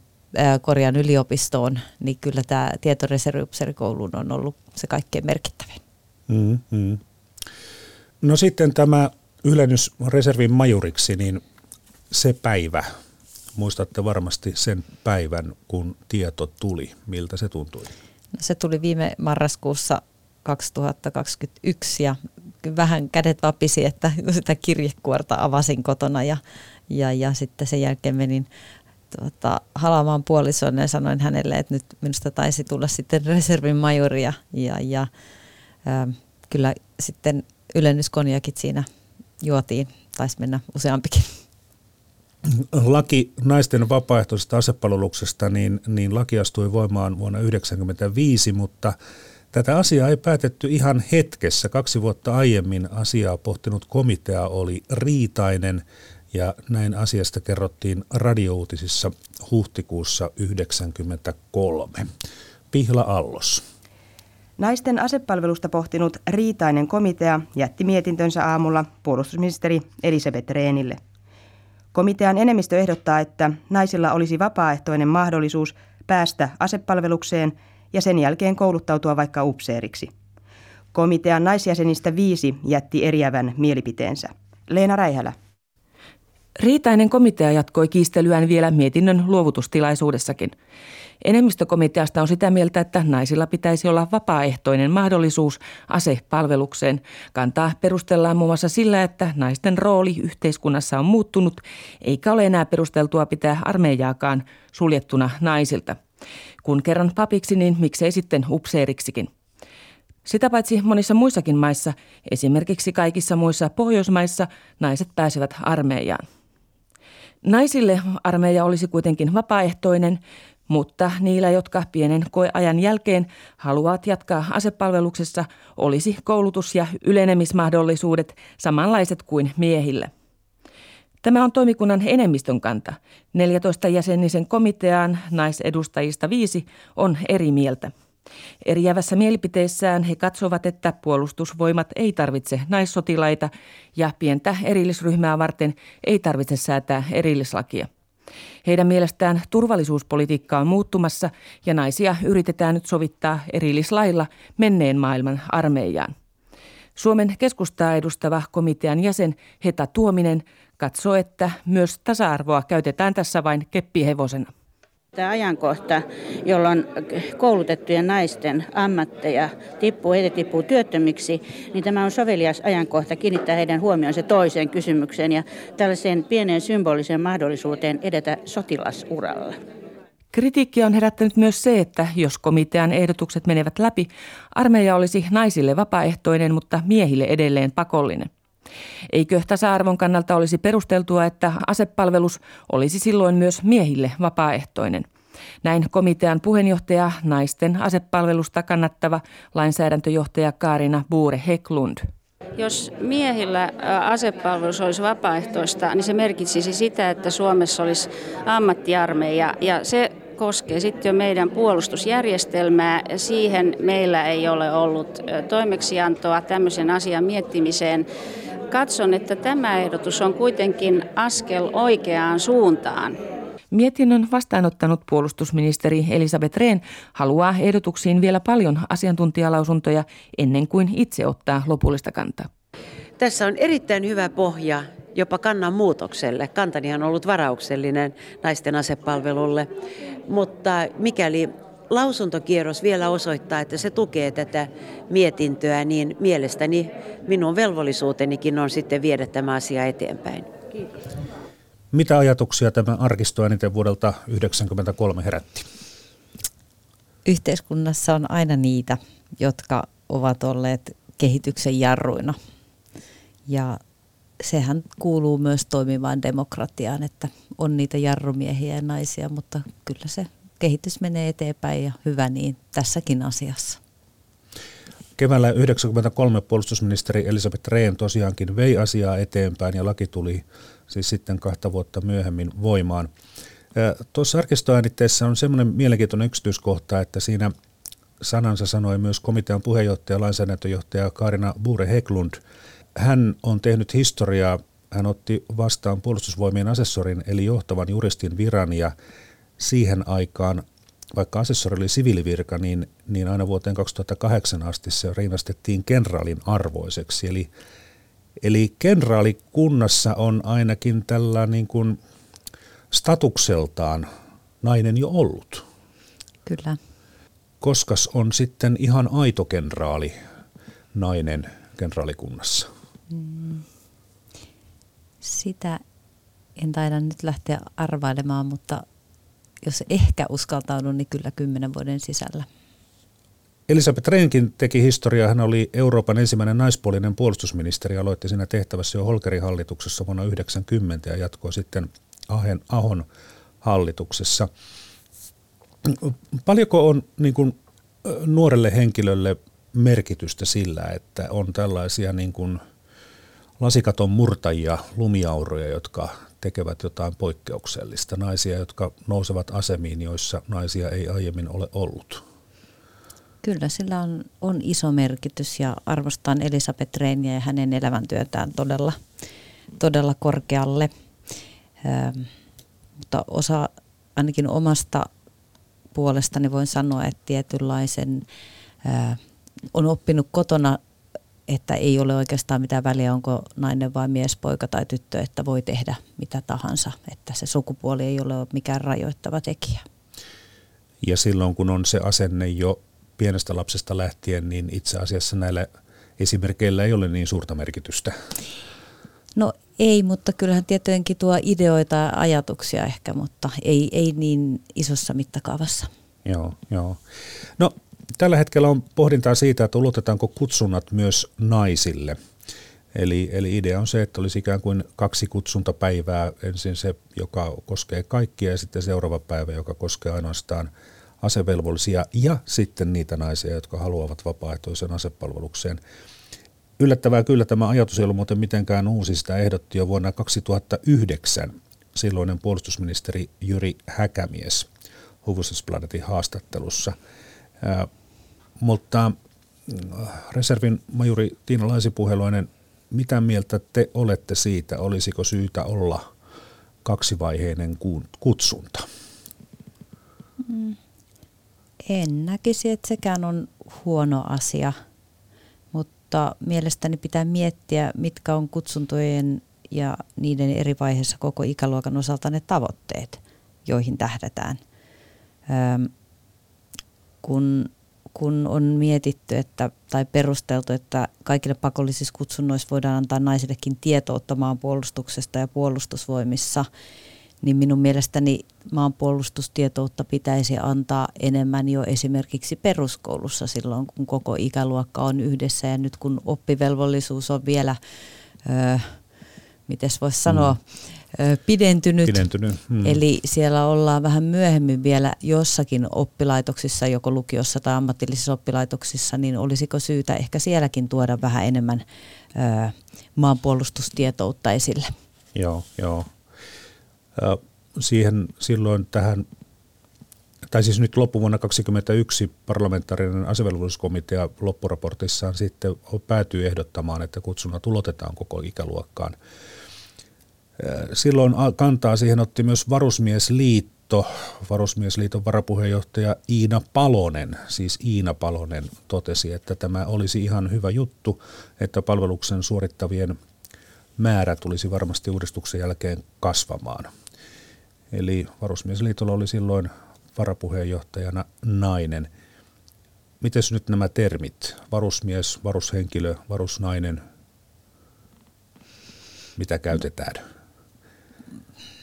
korjaan yliopistoon, niin kyllä tämä tietoreserviupseerikouluun on ollut se kaikkein merkittävin. Mm-hmm. No sitten tämä ylennys reservin majuriksi, niin se päivä, muistatte varmasti sen päivän, kun tieto tuli. Miltä se tuntui? No se tuli viime marraskuussa 2021 ja vähän kädet vapisi, että sitä kirjekuorta avasin kotona ja, ja, ja sitten sen jälkeen menin tuota, halaamaan puolisoon ja sanoin hänelle, että nyt minusta taisi tulla sitten reservin majori ja, ja, ää, kyllä sitten ylennyskonjakit siinä juotiin, taisi mennä useampikin. Laki naisten vapaaehtoisesta asepalveluksesta, niin, niin laki astui voimaan vuonna 1995, mutta Tätä asiaa ei päätetty ihan hetkessä. Kaksi vuotta aiemmin asiaa pohtinut komitea oli riitainen ja näin asiasta kerrottiin radiouutisissa huhtikuussa 1993. Pihla Allos. Naisten asepalvelusta pohtinut riitainen komitea jätti mietintönsä aamulla puolustusministeri Elisabeth Reenille. Komitean enemmistö ehdottaa, että naisilla olisi vapaaehtoinen mahdollisuus päästä asepalvelukseen – ja sen jälkeen kouluttautua vaikka upseeriksi. Komitean naisjäsenistä viisi jätti eriävän mielipiteensä. Leena Räihälä. Riitainen komitea jatkoi kiistelyään vielä mietinnön luovutustilaisuudessakin. Enemmistökomiteasta on sitä mieltä, että naisilla pitäisi olla vapaaehtoinen mahdollisuus asepalvelukseen. Kantaa perustellaan muun muassa sillä, että naisten rooli yhteiskunnassa on muuttunut, eikä ole enää perusteltua pitää armeijaakaan suljettuna naisilta. Kun kerran papiksi, niin miksei sitten upseeriksikin. Sitä paitsi monissa muissakin maissa, esimerkiksi kaikissa muissa Pohjoismaissa, naiset pääsevät armeijaan. Naisille armeija olisi kuitenkin vapaaehtoinen, mutta niillä, jotka pienen koeajan jälkeen haluavat jatkaa asepalveluksessa, olisi koulutus- ja ylenemismahdollisuudet samanlaiset kuin miehillä. Tämä on toimikunnan enemmistön kanta. 14 jäsenisen komiteaan naisedustajista viisi on eri mieltä. Eriävässä mielipiteessään he katsovat, että puolustusvoimat ei tarvitse naissotilaita ja pientä erillisryhmää varten ei tarvitse säätää erillislakia. Heidän mielestään turvallisuuspolitiikka on muuttumassa ja naisia yritetään nyt sovittaa erillislailla menneen maailman armeijaan. Suomen keskustaa edustava komitean jäsen Heta Tuominen katsoo, että myös tasa-arvoa käytetään tässä vain keppihevosena. Tämä ajankohta, jolloin koulutettujen naisten ammatteja tippuu, heitä tippuu työttömiksi, niin tämä on sovelias ajankohta kiinnittää heidän huomionsa toiseen kysymykseen ja tällaiseen pieneen symboliseen mahdollisuuteen edetä sotilasuralla. Kritiikkiä on herättänyt myös se, että jos komitean ehdotukset menevät läpi, armeija olisi naisille vapaaehtoinen, mutta miehille edelleen pakollinen. Eikö tasa-arvon kannalta olisi perusteltua, että asepalvelus olisi silloin myös miehille vapaaehtoinen? Näin komitean puheenjohtaja, naisten asepalvelusta kannattava lainsäädäntöjohtaja Kaarina Buure Heklund. Jos miehillä asepalvelus olisi vapaaehtoista, niin se merkitsisi sitä, että Suomessa olisi ammattiarmeija ja se koskee sitten jo meidän puolustusjärjestelmää. Siihen meillä ei ole ollut toimeksiantoa tämmöisen asian miettimiseen katson, että tämä ehdotus on kuitenkin askel oikeaan suuntaan. Mietinnön vastaanottanut puolustusministeri Elisabeth Rehn haluaa ehdotuksiin vielä paljon asiantuntijalausuntoja ennen kuin itse ottaa lopullista kantaa. Tässä on erittäin hyvä pohja jopa kannan muutokselle. Kantani on ollut varauksellinen naisten asepalvelulle, mutta mikäli lausuntokierros vielä osoittaa, että se tukee tätä mietintöä, niin mielestäni minun velvollisuutenikin on sitten viedä tämä asia eteenpäin. Kiitos. Mitä ajatuksia tämä arkisto eniten vuodelta 1993 herätti? Yhteiskunnassa on aina niitä, jotka ovat olleet kehityksen jarruina. Ja sehän kuuluu myös toimivaan demokratiaan, että on niitä jarrumiehiä ja naisia, mutta kyllä se kehitys menee eteenpäin ja hyvä niin tässäkin asiassa. Keväällä 1993 puolustusministeri Elisabeth Rehn tosiaankin vei asiaa eteenpäin ja laki tuli siis sitten kahta vuotta myöhemmin voimaan. Tuossa arkistoäänitteessä on semmoinen mielenkiintoinen yksityiskohta, että siinä sanansa sanoi myös komitean puheenjohtaja, lainsäädäntöjohtaja Karina Bure Heklund. Hän on tehnyt historiaa, hän otti vastaan puolustusvoimien asessorin eli johtavan juristin viran ja siihen aikaan, vaikka asessori oli siviilivirka, niin, niin aina vuoteen 2008 asti se rinnastettiin kenraalin arvoiseksi. Eli, eli kenraalikunnassa on ainakin tällä niin kuin statukseltaan nainen jo ollut. Kyllä. Koskas on sitten ihan aito kenraali nainen kenraalikunnassa? Sitä en taida nyt lähteä arvailemaan, mutta jos ehkä uskaltaudun, niin kyllä kymmenen vuoden sisällä. Elisabeth Rehnkin teki historiaa. Hän oli Euroopan ensimmäinen naispuolinen puolustusministeri. Aloitti siinä tehtävässä jo Holkerin hallituksessa vuonna 1990 ja jatkoi sitten Ahen, Ahon hallituksessa. Paljonko on niin kuin, nuorelle henkilölle merkitystä sillä, että on tällaisia niin kuin, lasikaton murtajia, lumiauroja, jotka tekevät jotain poikkeuksellista. Naisia, jotka nousevat asemiin, joissa naisia ei aiemmin ole ollut. Kyllä, sillä on, on iso merkitys ja arvostan Elisabeth Reiniä ja hänen elämäntyötään todella, todella korkealle. Ähm, mutta osa ainakin omasta puolestani voin sanoa, että tietynlaisen äh, on oppinut kotona että ei ole oikeastaan mitään väliä, onko nainen vai mies, poika tai tyttö, että voi tehdä mitä tahansa, että se sukupuoli ei ole mikään rajoittava tekijä. Ja silloin kun on se asenne jo pienestä lapsesta lähtien, niin itse asiassa näillä esimerkkeillä ei ole niin suurta merkitystä. No ei, mutta kyllähän tietenkin tuo ideoita ja ajatuksia ehkä, mutta ei, ei niin isossa mittakaavassa. Joo, joo. No Tällä hetkellä on pohdintaa siitä, että ulotetaanko kutsunnat myös naisille. Eli, eli idea on se, että olisi ikään kuin kaksi kutsuntapäivää. Ensin se, joka koskee kaikkia ja sitten seuraava päivä, joka koskee ainoastaan asevelvollisia ja sitten niitä naisia, jotka haluavat vapaaehtoisen asepalvelukseen. Yllättävää kyllä tämä ajatus ei ollut muuten mitenkään uusi. Sitä ehdotti jo vuonna 2009 silloinen puolustusministeri Jyri Häkämies Hufvudstadsbladetin haastattelussa. Mutta äh, reservin majuri Tiina Laisipuheloinen, mitä mieltä te olette siitä, olisiko syytä olla kaksivaiheinen kutsunta? Mm. En näkisi, että sekään on huono asia, mutta mielestäni pitää miettiä, mitkä on kutsuntojen ja niiden eri vaiheissa koko ikäluokan osalta ne tavoitteet, joihin tähdätään. Kun kun on mietitty että, tai perusteltu, että kaikille pakollisissa kutsunnoissa voidaan antaa naisillekin tieto puolustuksesta ja puolustusvoimissa, niin minun mielestäni maanpuolustustietoutta pitäisi antaa enemmän jo esimerkiksi peruskoulussa silloin, kun koko ikäluokka on yhdessä. Ja nyt kun oppivelvollisuus on vielä, öö, miten voisi sanoa, mm pidentynyt. pidentynyt. Hmm. Eli siellä ollaan vähän myöhemmin vielä jossakin oppilaitoksissa, joko lukiossa tai ammatillisissa oppilaitoksissa, niin olisiko syytä ehkä sielläkin tuoda vähän enemmän ö, maanpuolustustietoutta esille? Joo, joo. Siihen silloin tähän, tai siis nyt loppuvuonna 2021 parlamentaarinen asevelvollisuuskomitea loppuraportissaan sitten päätyy ehdottamaan, että kutsuna tulotetaan koko ikäluokkaan – Silloin kantaa siihen otti myös Varusmiesliitto, Varusmiesliiton varapuheenjohtaja Iina Palonen, siis Iina Palonen totesi, että tämä olisi ihan hyvä juttu, että palveluksen suorittavien määrä tulisi varmasti uudistuksen jälkeen kasvamaan. Eli Varusmiesliitolla oli silloin varapuheenjohtajana nainen. Miten nyt nämä termit, varusmies, varushenkilö, varusnainen, mitä käytetään?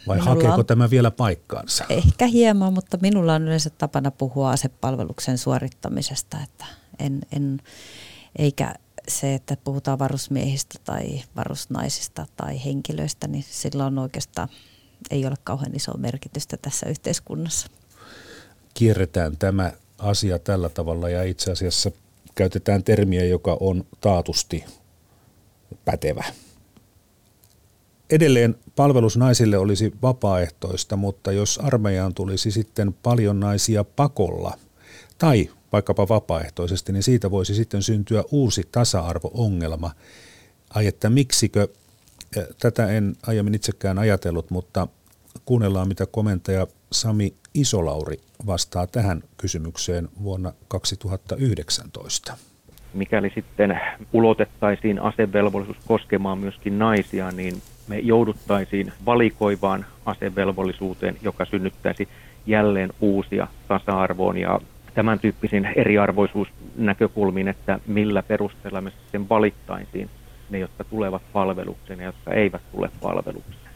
Vai minulla hakeeko on, tämä vielä paikkaansa? Ehkä hieman, mutta minulla on yleensä tapana puhua asepalveluksen suorittamisesta, että en, en, eikä se, että puhutaan varusmiehistä tai varusnaisista tai henkilöistä, niin sillä on oikeastaan ei ole kauhean iso merkitystä tässä yhteiskunnassa. Kierretään tämä asia tällä tavalla ja itse asiassa käytetään termiä, joka on taatusti pätevä. Edelleen palvelus naisille olisi vapaaehtoista, mutta jos armeijaan tulisi sitten paljon naisia pakolla tai vaikkapa vapaaehtoisesti, niin siitä voisi sitten syntyä uusi tasa-arvo-ongelma. Ai että miksikö, tätä en aiemmin itsekään ajatellut, mutta kuunnellaan mitä komentaja Sami Isolauri vastaa tähän kysymykseen vuonna 2019. Mikäli sitten ulotettaisiin asevelvollisuus koskemaan myöskin naisia, niin me jouduttaisiin valikoivaan asevelvollisuuteen, joka synnyttäisi jälleen uusia tasa-arvoon ja tämän tyyppisiin eriarvoisuusnäkökulmiin, että millä perusteella me sitten valittaisiin ne, jotka tulevat palvelukseen ja jotka eivät tule palvelukseen.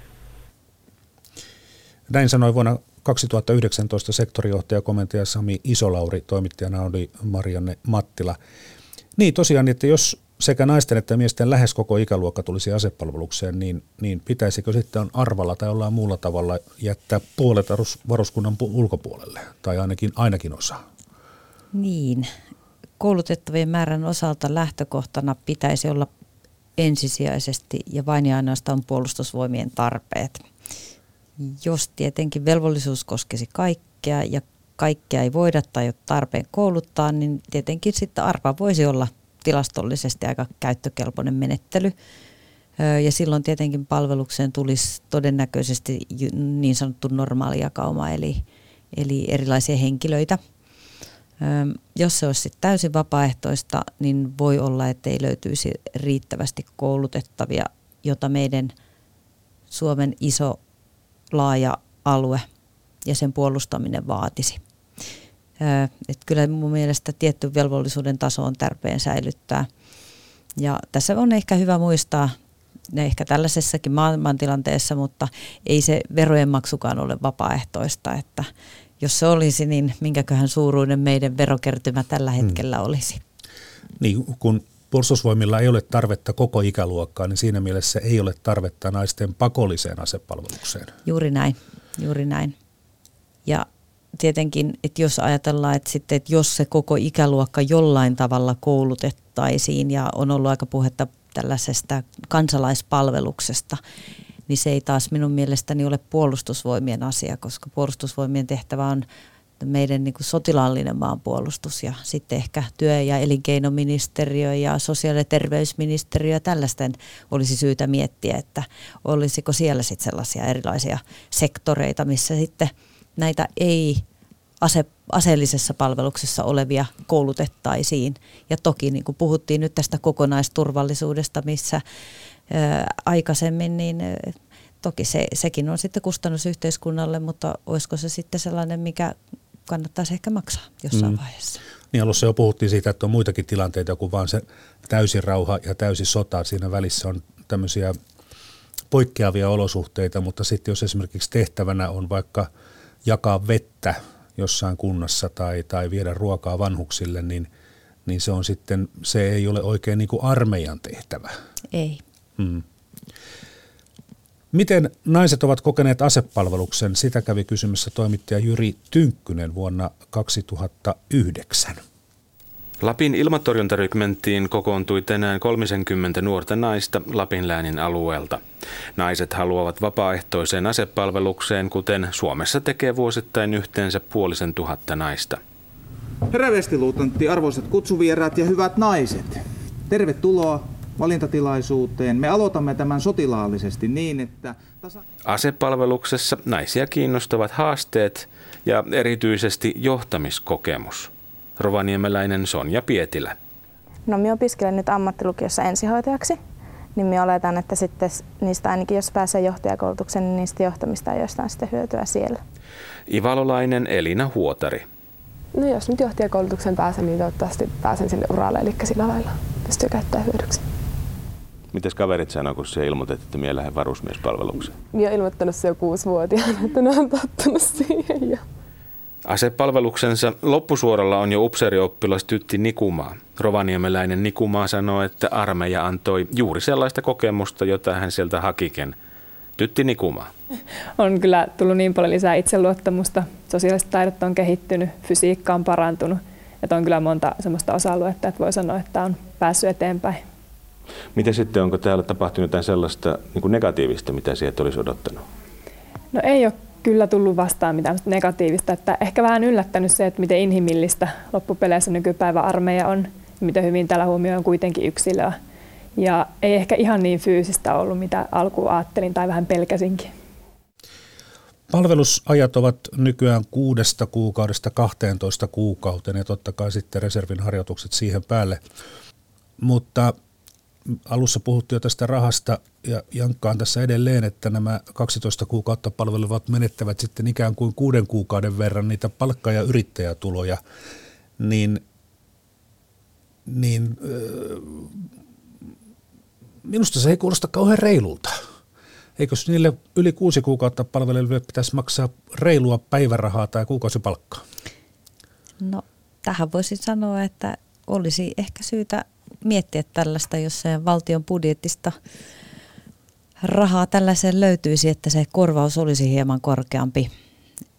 Näin sanoi vuonna 2019 sektorijohtaja komentaja Sami Isolauri, toimittajana oli Marianne Mattila. Niin tosiaan, että jos sekä naisten että miesten lähes koko ikäluokka tulisi asepalvelukseen, niin, niin pitäisikö sitten arvalla tai jollain muulla tavalla jättää puolet varuskunnan ulkopuolelle, tai ainakin, ainakin osa? Niin, koulutettavien määrän osalta lähtökohtana pitäisi olla ensisijaisesti ja vain ja ainoastaan puolustusvoimien tarpeet. Jos tietenkin velvollisuus koskisi kaikkea ja kaikkea ei voida tai ole tarpeen kouluttaa, niin tietenkin sitten arpa voisi olla tilastollisesti aika käyttökelpoinen menettely. Ja silloin tietenkin palvelukseen tulisi todennäköisesti niin sanottu normaali jakauma, eli, eli erilaisia henkilöitä. Jos se olisi täysin vapaaehtoista, niin voi olla, että ei löytyisi riittävästi koulutettavia, jota meidän Suomen iso laaja alue ja sen puolustaminen vaatisi. Että kyllä mun mielestä tietty velvollisuuden taso on tarpeen säilyttää. Ja tässä on ehkä hyvä muistaa, ehkä tällaisessakin maailmantilanteessa, mutta ei se verojen maksukaan ole vapaaehtoista, että jos se olisi, niin minkäköhän suuruinen meidän verokertymä tällä hmm. hetkellä hmm. olisi. Niin, kun puolustusvoimilla ei ole tarvetta koko ikäluokkaan, niin siinä mielessä ei ole tarvetta naisten pakolliseen asepalvelukseen. Juuri näin, juuri näin. Ja tietenkin, että jos ajatellaan, että, sitten, että jos se koko ikäluokka jollain tavalla koulutettaisiin ja on ollut aika puhetta tällaisesta kansalaispalveluksesta, niin se ei taas minun mielestäni ole puolustusvoimien asia, koska puolustusvoimien tehtävä on meidän niin kuin sotilaallinen maanpuolustus ja sitten ehkä työ- ja elinkeinoministeriö ja sosiaali- ja terveysministeriö ja tällaisten olisi syytä miettiä, että olisiko siellä sitten sellaisia erilaisia sektoreita, missä sitten – näitä ei ase, aseellisessa palveluksessa olevia koulutettaisiin. Ja toki niin kuin puhuttiin nyt tästä kokonaisturvallisuudesta, missä ää, aikaisemmin, niin ää, toki se, sekin on sitten kustannus yhteiskunnalle, mutta olisiko se sitten sellainen, mikä kannattaisi ehkä maksaa jossain mm. vaiheessa. Niin alussa jo puhuttiin siitä, että on muitakin tilanteita kuin vaan se täysin rauha ja täysin sota. Siinä välissä on tämmöisiä poikkeavia olosuhteita, mutta sitten jos esimerkiksi tehtävänä on vaikka – jakaa vettä jossain kunnassa tai, tai viedä ruokaa vanhuksille, niin, niin se on sitten, se ei ole oikein niin kuin armeijan tehtävä. Ei. Hmm. Miten naiset ovat kokeneet asepalveluksen? Sitä kävi kysymässä toimittaja Jyri Tynkkynen vuonna 2009. Lapin ilmatorjuntarykmenttiin kokoontui tänään 30 nuorta naista Lapin läänin alueelta. Naiset haluavat vapaaehtoiseen asepalvelukseen, kuten Suomessa tekee vuosittain yhteensä puolisen tuhatta naista. Herra Vestiluutantti, arvoisat kutsuvieraat ja hyvät naiset. Tervetuloa valintatilaisuuteen. Me aloitamme tämän sotilaallisesti niin, että... Tasa- Asepalveluksessa naisia kiinnostavat haasteet ja erityisesti johtamiskokemus. Rovaniemeläinen Sonja Pietilä. No minä opiskelen nyt ammattilukiossa ensihoitajaksi, niin minä oletan, että sitten niistä ainakin jos pääsee johtajakoulutuksen, niin niistä johtamista ei jostain sitten hyötyä siellä. Ivalolainen Elina Huotari. No jos nyt johtajakoulutuksen pääsen, niin toivottavasti pääsen sille uralle, eli sillä lailla pystyy käyttämään hyödyksi. Mites kaverit sanoo, kun se ilmoitit, että minä lähden varusmiespalvelukseen? Minä olen ilmoittanut se jo kuusi-vuotiaana, että ne on tottunut siihen. Ja Asepalveluksensa loppusuoralla on jo upseerioppilas Tytti Nikumaa. Rovaniemeläinen Nikumaa sanoo, että armeija antoi juuri sellaista kokemusta, jota hän sieltä hakiken. Tytti Nikumaa. On kyllä tullut niin paljon lisää itseluottamusta. Sosiaaliset taidot on kehittynyt, fysiikka on parantunut. Että on kyllä monta sellaista osa-aluetta, että voi sanoa, että on päässyt eteenpäin. Miten sitten, onko täällä tapahtunut jotain sellaista niin kuin negatiivista, mitä sieltä olisi odottanut? No ei ole kyllä tullut vastaan mitään negatiivista. Että ehkä vähän yllättänyt se, että miten inhimillistä loppupeleissä nykypäivä armeija on miten hyvin täällä huomioon kuitenkin yksilöä. Ja ei ehkä ihan niin fyysistä ollut, mitä alkuun ajattelin tai vähän pelkäsinkin. Palvelusajat ovat nykyään kuudesta kuukaudesta 12 kuukauteen ja totta kai sitten reservin harjoitukset siihen päälle. Mutta alussa puhuttiin jo tästä rahasta ja jankkaan tässä edelleen, että nämä 12 kuukautta palvelevat menettävät sitten ikään kuin kuuden kuukauden verran niitä palkka- ja yrittäjätuloja, niin, niin minusta se ei kuulosta kauhean reilulta. Eikö niille yli kuusi kuukautta palveleville pitäisi maksaa reilua päivärahaa tai kuukausipalkkaa? No tähän voisin sanoa, että olisi ehkä syytä miettiä tällaista, jos se valtion budjetista rahaa tällaiseen löytyisi, että se korvaus olisi hieman korkeampi,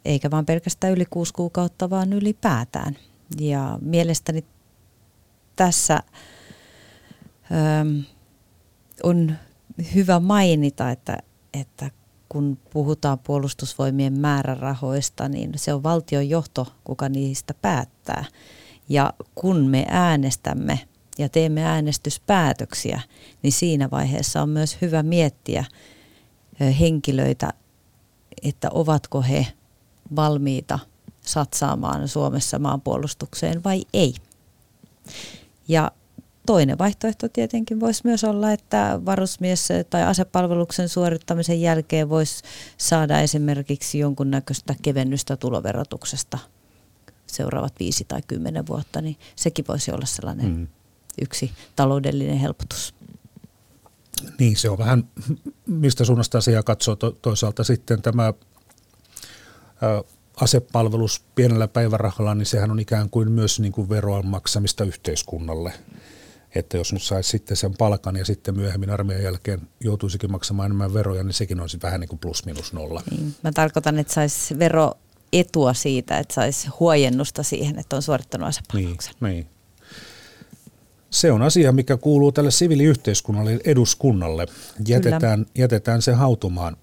eikä vaan pelkästään yli kuusi kuukautta, vaan ylipäätään. Ja mielestäni tässä ö, on hyvä mainita, että, että kun puhutaan puolustusvoimien määrärahoista, niin se on valtion johto, kuka niistä päättää. Ja kun me äänestämme ja teemme äänestyspäätöksiä, niin siinä vaiheessa on myös hyvä miettiä henkilöitä, että ovatko he valmiita satsaamaan Suomessa maanpuolustukseen vai ei. Ja toinen vaihtoehto tietenkin voisi myös olla, että varusmies tai asepalveluksen suorittamisen jälkeen voisi saada esimerkiksi jonkunnäköistä kevennystä tuloverotuksesta seuraavat viisi tai kymmenen vuotta, niin sekin voisi olla sellainen mm yksi taloudellinen helpotus. Niin, se on vähän, mistä suunnasta asiaa katsoo to, toisaalta sitten tämä asepalvelus pienellä päivärahalla, niin sehän on ikään kuin myös niin kuin veroa maksamista yhteiskunnalle. Että jos nyt saisi sitten sen palkan ja sitten myöhemmin armeijan jälkeen joutuisikin maksamaan enemmän veroja, niin sekin olisi vähän niin kuin plus minus nolla. Niin, mä tarkoitan, että saisi veroetua siitä, että saisi huojennusta siihen, että on suorittanut asepalveluksen. Niin, niin. Se on asia, mikä kuuluu tälle siviiliyhteiskunnalle eduskunnalle. Jätetään, jätetään se hautumaan.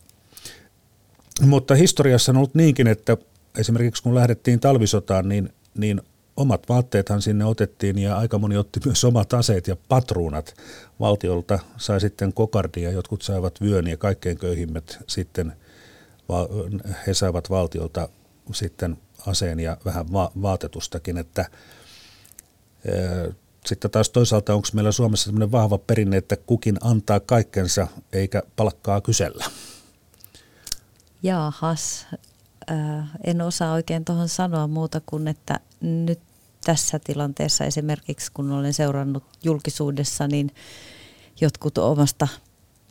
Mutta historiassa on ollut niinkin, että esimerkiksi kun lähdettiin talvisotaan, niin, niin omat vaatteethan sinne otettiin ja aika moni otti myös omat aseet ja patruunat. Valtiolta sai sitten kokardia, jotkut saivat vyön ja kaikkein köyhimmät sitten, he saivat valtiolta sitten aseen ja vähän va- vaatetustakin, että sitten taas toisaalta onko meillä Suomessa sellainen vahva perinne, että kukin antaa kaikkensa eikä palkkaa kysellä? Jaahas, äh, en osaa oikein tuohon sanoa muuta kuin, että nyt tässä tilanteessa esimerkiksi kun olen seurannut julkisuudessa, niin jotkut omasta,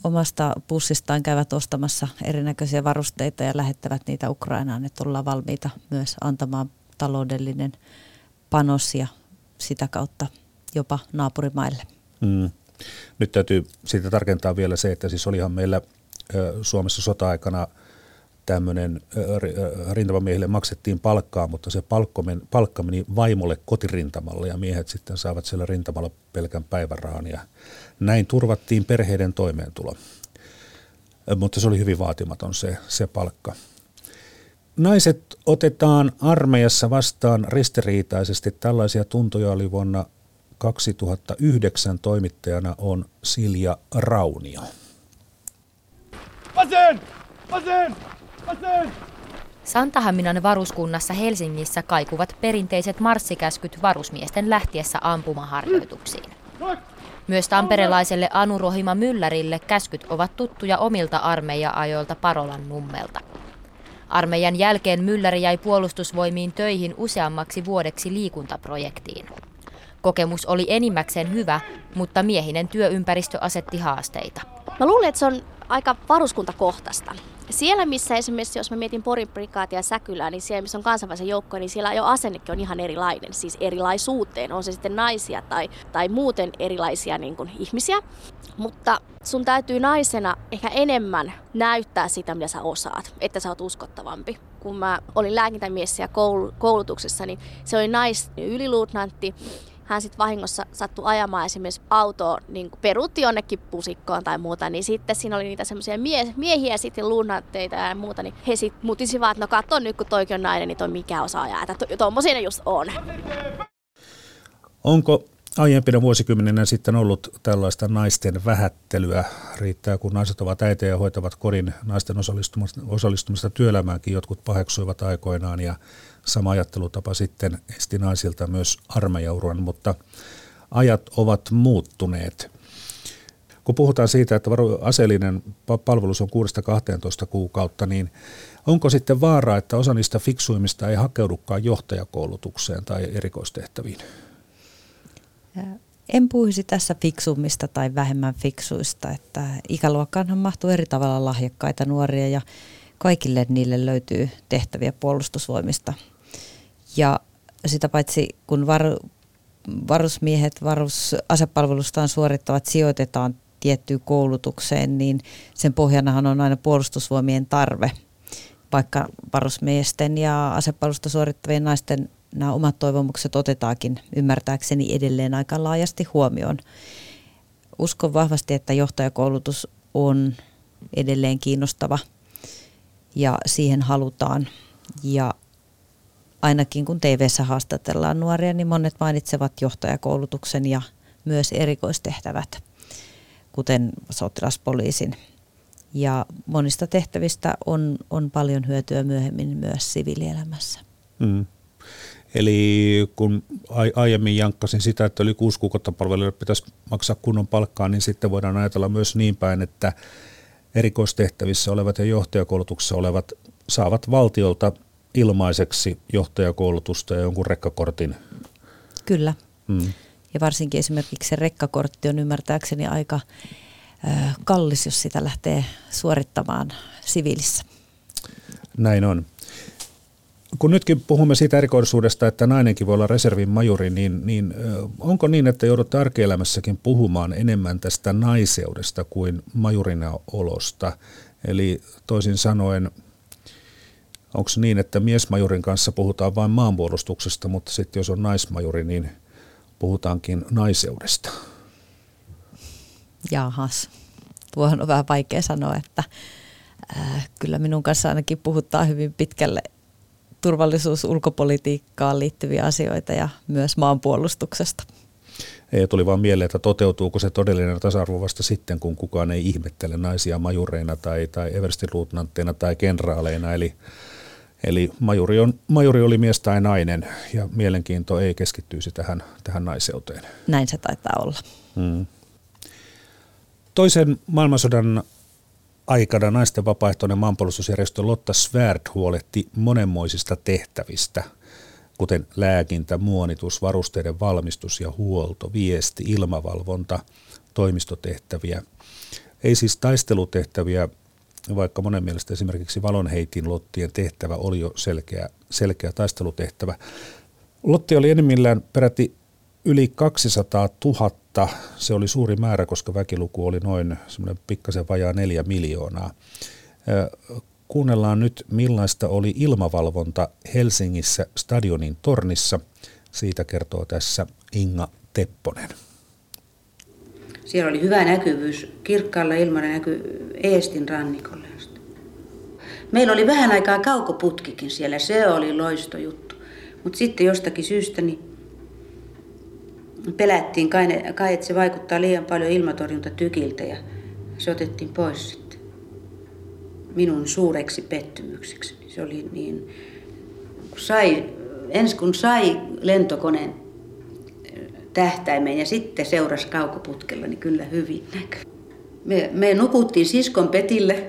omasta pussistaan käyvät ostamassa erinäköisiä varusteita ja lähettävät niitä Ukrainaan, että ollaan valmiita myös antamaan taloudellinen panos ja sitä kautta jopa naapurimaille. Mm. Nyt täytyy siitä tarkentaa vielä se, että siis olihan meillä Suomessa sota-aikana tämmöinen rintamamiehille maksettiin palkkaa, mutta se palkka meni, palkka meni vaimolle kotirintamalle ja miehet sitten saavat siellä rintamalla pelkän päivärahan ja näin turvattiin perheiden toimeentulo. Mutta se oli hyvin vaatimaton se, se palkka. Naiset otetaan armeijassa vastaan ristiriitaisesti. Tällaisia tuntoja oli vuonna 2009 toimittajana on Silja Raunio. Vasen! Vasen! Vasen! Santahaminan varuskunnassa Helsingissä kaikuvat perinteiset marssikäskyt varusmiesten lähtiessä ampumaharjoituksiin. Myös tamperelaiselle Anu Rohima Myllärille käskyt ovat tuttuja omilta armeija-ajoilta Parolan nummelta. Armeijan jälkeen Mylläri jäi puolustusvoimiin töihin useammaksi vuodeksi liikuntaprojektiin. Kokemus oli enimmäkseen hyvä, mutta miehinen työympäristö asetti haasteita. Mä luulen, että se on aika varuskuntakohtaista. siellä, missä esimerkiksi, jos mä mietin Porin prikaatia ja Säkylää, niin siellä, missä on kansainvälisen joukko, niin siellä jo asennekin on ihan erilainen, siis erilaisuuteen, on se sitten naisia tai, tai muuten erilaisia niin kuin, ihmisiä. Mutta sun täytyy naisena ehkä enemmän näyttää sitä, mitä sä osaat, että sä oot uskottavampi. Kun mä olin lääkintämies siellä koulutuksessa, niin se oli nais yliluutnantti, hän sitten vahingossa sattui ajamaan esimerkiksi autoa, niin peruutti jonnekin pusikkoon tai muuta, niin sitten siinä oli niitä semmoisia mie- miehiä sitten luunnatteita ja muuta, niin he sitten mutisivat, että no katso nyt kun toikin on nainen, niin toi mikä osaa ajaa, että tuommoisia ne just on. Onko aiempina vuosikymmeninä sitten ollut tällaista naisten vähättelyä. Riittää, kun naiset ovat äitejä ja hoitavat kodin naisten osallistumista, osallistumista työelämäänkin. Jotkut paheksuivat aikoinaan ja sama ajattelutapa sitten esti naisilta myös armeijauran, mutta ajat ovat muuttuneet. Kun puhutaan siitä, että aseellinen palvelus on 6-12 kuukautta, niin onko sitten vaara, että osa niistä fiksuimmista ei hakeudukaan johtajakoulutukseen tai erikoistehtäviin? En puhuisi tässä fiksummista tai vähemmän fiksuista, että ikäluokkaanhan mahtuu eri tavalla lahjakkaita nuoria ja kaikille niille löytyy tehtäviä puolustusvoimista. Ja sitä paitsi kun var, varusmiehet varusasepalvelustaan suorittavat sijoitetaan tiettyyn koulutukseen, niin sen pohjanahan on aina puolustusvoimien tarve. Vaikka varusmiesten ja asepalvelusta suorittavien naisten nämä omat toivomukset otetaankin ymmärtääkseni edelleen aika laajasti huomioon. Uskon vahvasti, että johtajakoulutus on edelleen kiinnostava ja siihen halutaan. Ja ainakin kun tv haastatellaan nuoria, niin monet mainitsevat johtajakoulutuksen ja myös erikoistehtävät, kuten sotilaspoliisin. Ja monista tehtävistä on, on paljon hyötyä myöhemmin myös siviilielämässä. Mm. Eli kun aiemmin jankkasin sitä, että yli kuusi kuukautta palvelijoille pitäisi maksaa kunnon palkkaa, niin sitten voidaan ajatella myös niin päin, että erikoistehtävissä olevat ja johtajakoulutuksessa olevat saavat valtiolta ilmaiseksi johtajakoulutusta ja jonkun rekkakortin. Kyllä. Mm. Ja varsinkin esimerkiksi se rekkakortti on ymmärtääkseni aika kallis, jos sitä lähtee suorittamaan siviilissä. Näin on kun nytkin puhumme siitä erikoisuudesta, että nainenkin voi olla reservin majuri, niin, niin onko niin, että joudut arkielämässäkin puhumaan enemmän tästä naiseudesta kuin majurina olosta? Eli toisin sanoen, onko niin, että miesmajurin kanssa puhutaan vain maanpuolustuksesta, mutta sitten jos on naismajuri, niin puhutaankin naiseudesta? Jahas, tuohon on vähän vaikea sanoa, että äh, kyllä minun kanssa ainakin puhutaan hyvin pitkälle turvallisuus- ulkopolitiikkaan liittyviä asioita ja myös maanpuolustuksesta. Ei, tuli vaan mieleen, että toteutuuko se todellinen tasa-arvo vasta sitten, kun kukaan ei ihmettele naisia majureina tai, tai everstiluutnantteina tai kenraaleina. Eli, eli majuri, on, majuri oli mies tai nainen ja mielenkiinto ei keskittyisi tähän, tähän naiseuteen. Näin se taitaa olla. Hmm. Toisen maailmansodan aikana naisten vapaaehtoinen maanpuolustusjärjestö Lotta Svärd huolehti monenmoisista tehtävistä, kuten lääkintä, muonitus, varusteiden valmistus ja huolto, viesti, ilmavalvonta, toimistotehtäviä. Ei siis taistelutehtäviä, vaikka monen mielestä esimerkiksi valonheitin Lottien tehtävä oli jo selkeä, selkeä taistelutehtävä. Lotti oli enimmillään peräti yli 200 000 se oli suuri määrä, koska väkiluku oli noin semmoinen pikkasen vajaa neljä miljoonaa. Kuunnellaan nyt, millaista oli ilmavalvonta Helsingissä stadionin tornissa. Siitä kertoo tässä Inga Tepponen. Siellä oli hyvä näkyvyys, kirkkaalla ilmalla näky Eestin rannikolle. Meillä oli vähän aikaa kaukoputkikin siellä, se oli loistojuttu. Mutta sitten jostakin syystä niin pelättiin kai, kai, että se vaikuttaa liian paljon ilmatorjuntatykiltä ja se otettiin pois sitten. Minun suureksi pettymykseksi. Se oli niin, kun sai, ensin kun sai lentokoneen tähtäimeen ja sitten seurasi kaukoputkella, niin kyllä hyvin näkyy. Me, me nukuttiin siskon petille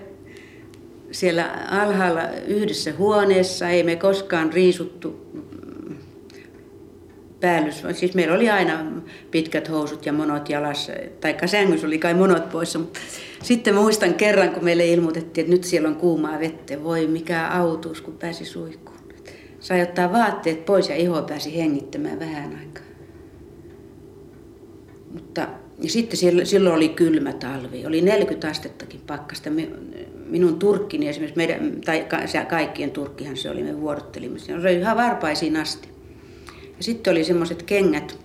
siellä alhaalla yhdessä huoneessa. Ei me koskaan riisuttu päällys. Siis meillä oli aina pitkät housut ja monot jalassa, tai sängyssä oli kai monot poissa, mutta sitten muistan kerran, kun meille ilmoitettiin, että nyt siellä on kuumaa vettä. Voi mikä autuus, kun pääsi suihkuun. Sai ottaa vaatteet pois ja iho pääsi hengittämään vähän aikaa. Mutta ja sitten silloin oli kylmä talvi. Oli 40 astettakin pakkasta. Minun turkkini esimerkiksi, meidän, tai kaikkien turkkihan se oli, me vuorottelimme. Se oli ihan varpaisiin asti. Sitten oli semmoiset kengät,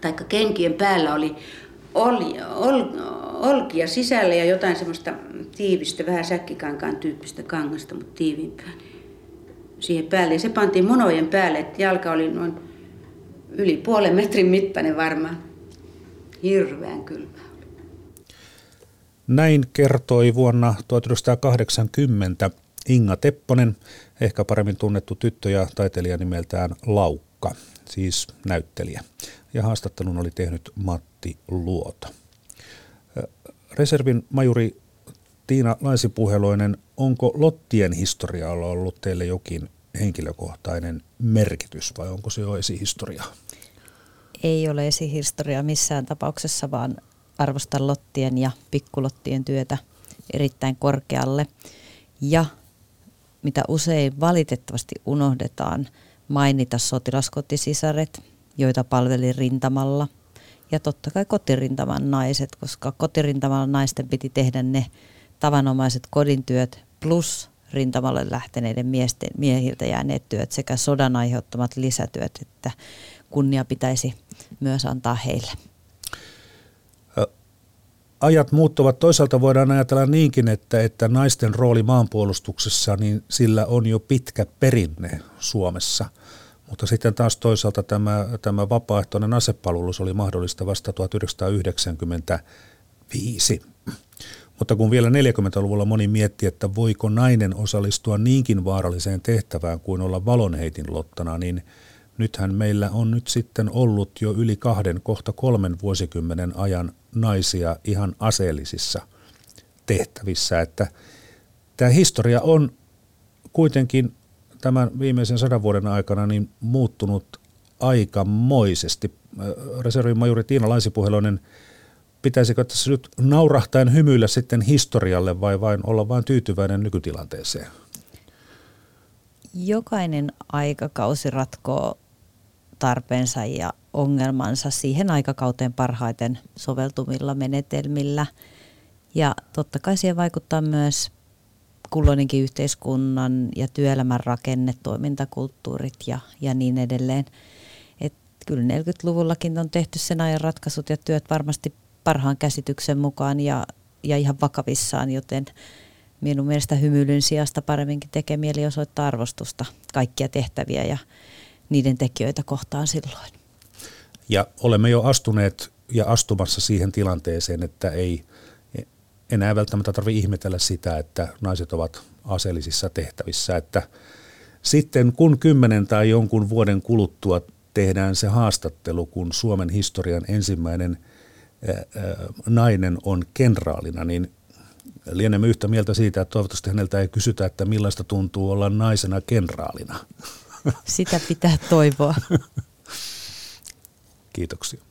tai kenkien päällä oli ol, ol, olkia sisällä ja jotain semmoista tiivistä, vähän säkkikankaan tyyppistä kangasta, mutta tiiviimpää. Siihen päälle. Ja se pantiin monojen päälle, että jalka oli noin yli puolen metrin mittainen varmaan. Hirveän kylmä Näin kertoi vuonna 1980 Inga Tepponen, ehkä paremmin tunnettu tyttö ja taiteilija nimeltään Laukka, siis näyttelijä. Ja haastattelun oli tehnyt Matti Luoto. Reservin majuri Tiina Laisipuheloinen, onko Lottien historialla ollut teille jokin henkilökohtainen merkitys vai onko se jo esihistoriaa? Ei ole esihistoriaa missään tapauksessa, vaan arvostan Lottien ja pikkulottien työtä erittäin korkealle. Ja mitä usein valitettavasti unohdetaan, mainita sotilaskotisisaret, joita palveli rintamalla – ja totta kai kotirintaman naiset, koska kotirintamalla naisten piti tehdä ne tavanomaiset kodintyöt plus rintamalle lähteneiden miesten, miehiltä jääneet työt sekä sodan aiheuttamat lisätyöt, että kunnia pitäisi myös antaa heille. Ajat muuttuvat. Toisaalta voidaan ajatella niinkin, että, että naisten rooli maanpuolustuksessa, niin sillä on jo pitkä perinne Suomessa – mutta sitten taas toisaalta tämä, tämä vapaaehtoinen asepalvelus oli mahdollista vasta 1995. Mutta kun vielä 40-luvulla moni mietti, että voiko nainen osallistua niinkin vaaralliseen tehtävään kuin olla valonheitin lottana, niin nythän meillä on nyt sitten ollut jo yli kahden, kohta kolmen vuosikymmenen ajan naisia ihan aseellisissa tehtävissä. Että tämä historia on kuitenkin tämän viimeisen sadan vuoden aikana niin muuttunut aikamoisesti. Reservin majuri Tiina Laisipuheloinen, pitäisikö tässä nyt naurahtaen hymyillä sitten historialle vai vain olla vain tyytyväinen nykytilanteeseen? Jokainen aikakausi ratkoo tarpeensa ja ongelmansa siihen aikakauteen parhaiten soveltumilla menetelmillä. Ja totta kai siihen vaikuttaa myös kulloinenkin yhteiskunnan ja työelämän rakenne, toimintakulttuurit ja, ja niin edelleen. Et kyllä 40-luvullakin on tehty sen ajan ratkaisut ja työt varmasti parhaan käsityksen mukaan ja, ja ihan vakavissaan, joten minun mielestä hymyilyn sijasta paremminkin tekee mieli osoittaa arvostusta kaikkia tehtäviä ja niiden tekijöitä kohtaan silloin. Ja olemme jo astuneet ja astumassa siihen tilanteeseen, että ei – enää välttämättä tarvitse ihmetellä sitä, että naiset ovat aseellisissa tehtävissä. Että sitten kun kymmenen tai jonkun vuoden kuluttua tehdään se haastattelu, kun Suomen historian ensimmäinen nainen on kenraalina, niin lienemme yhtä mieltä siitä, että toivottavasti häneltä ei kysytä, että millaista tuntuu olla naisena kenraalina. Sitä pitää toivoa. Kiitoksia.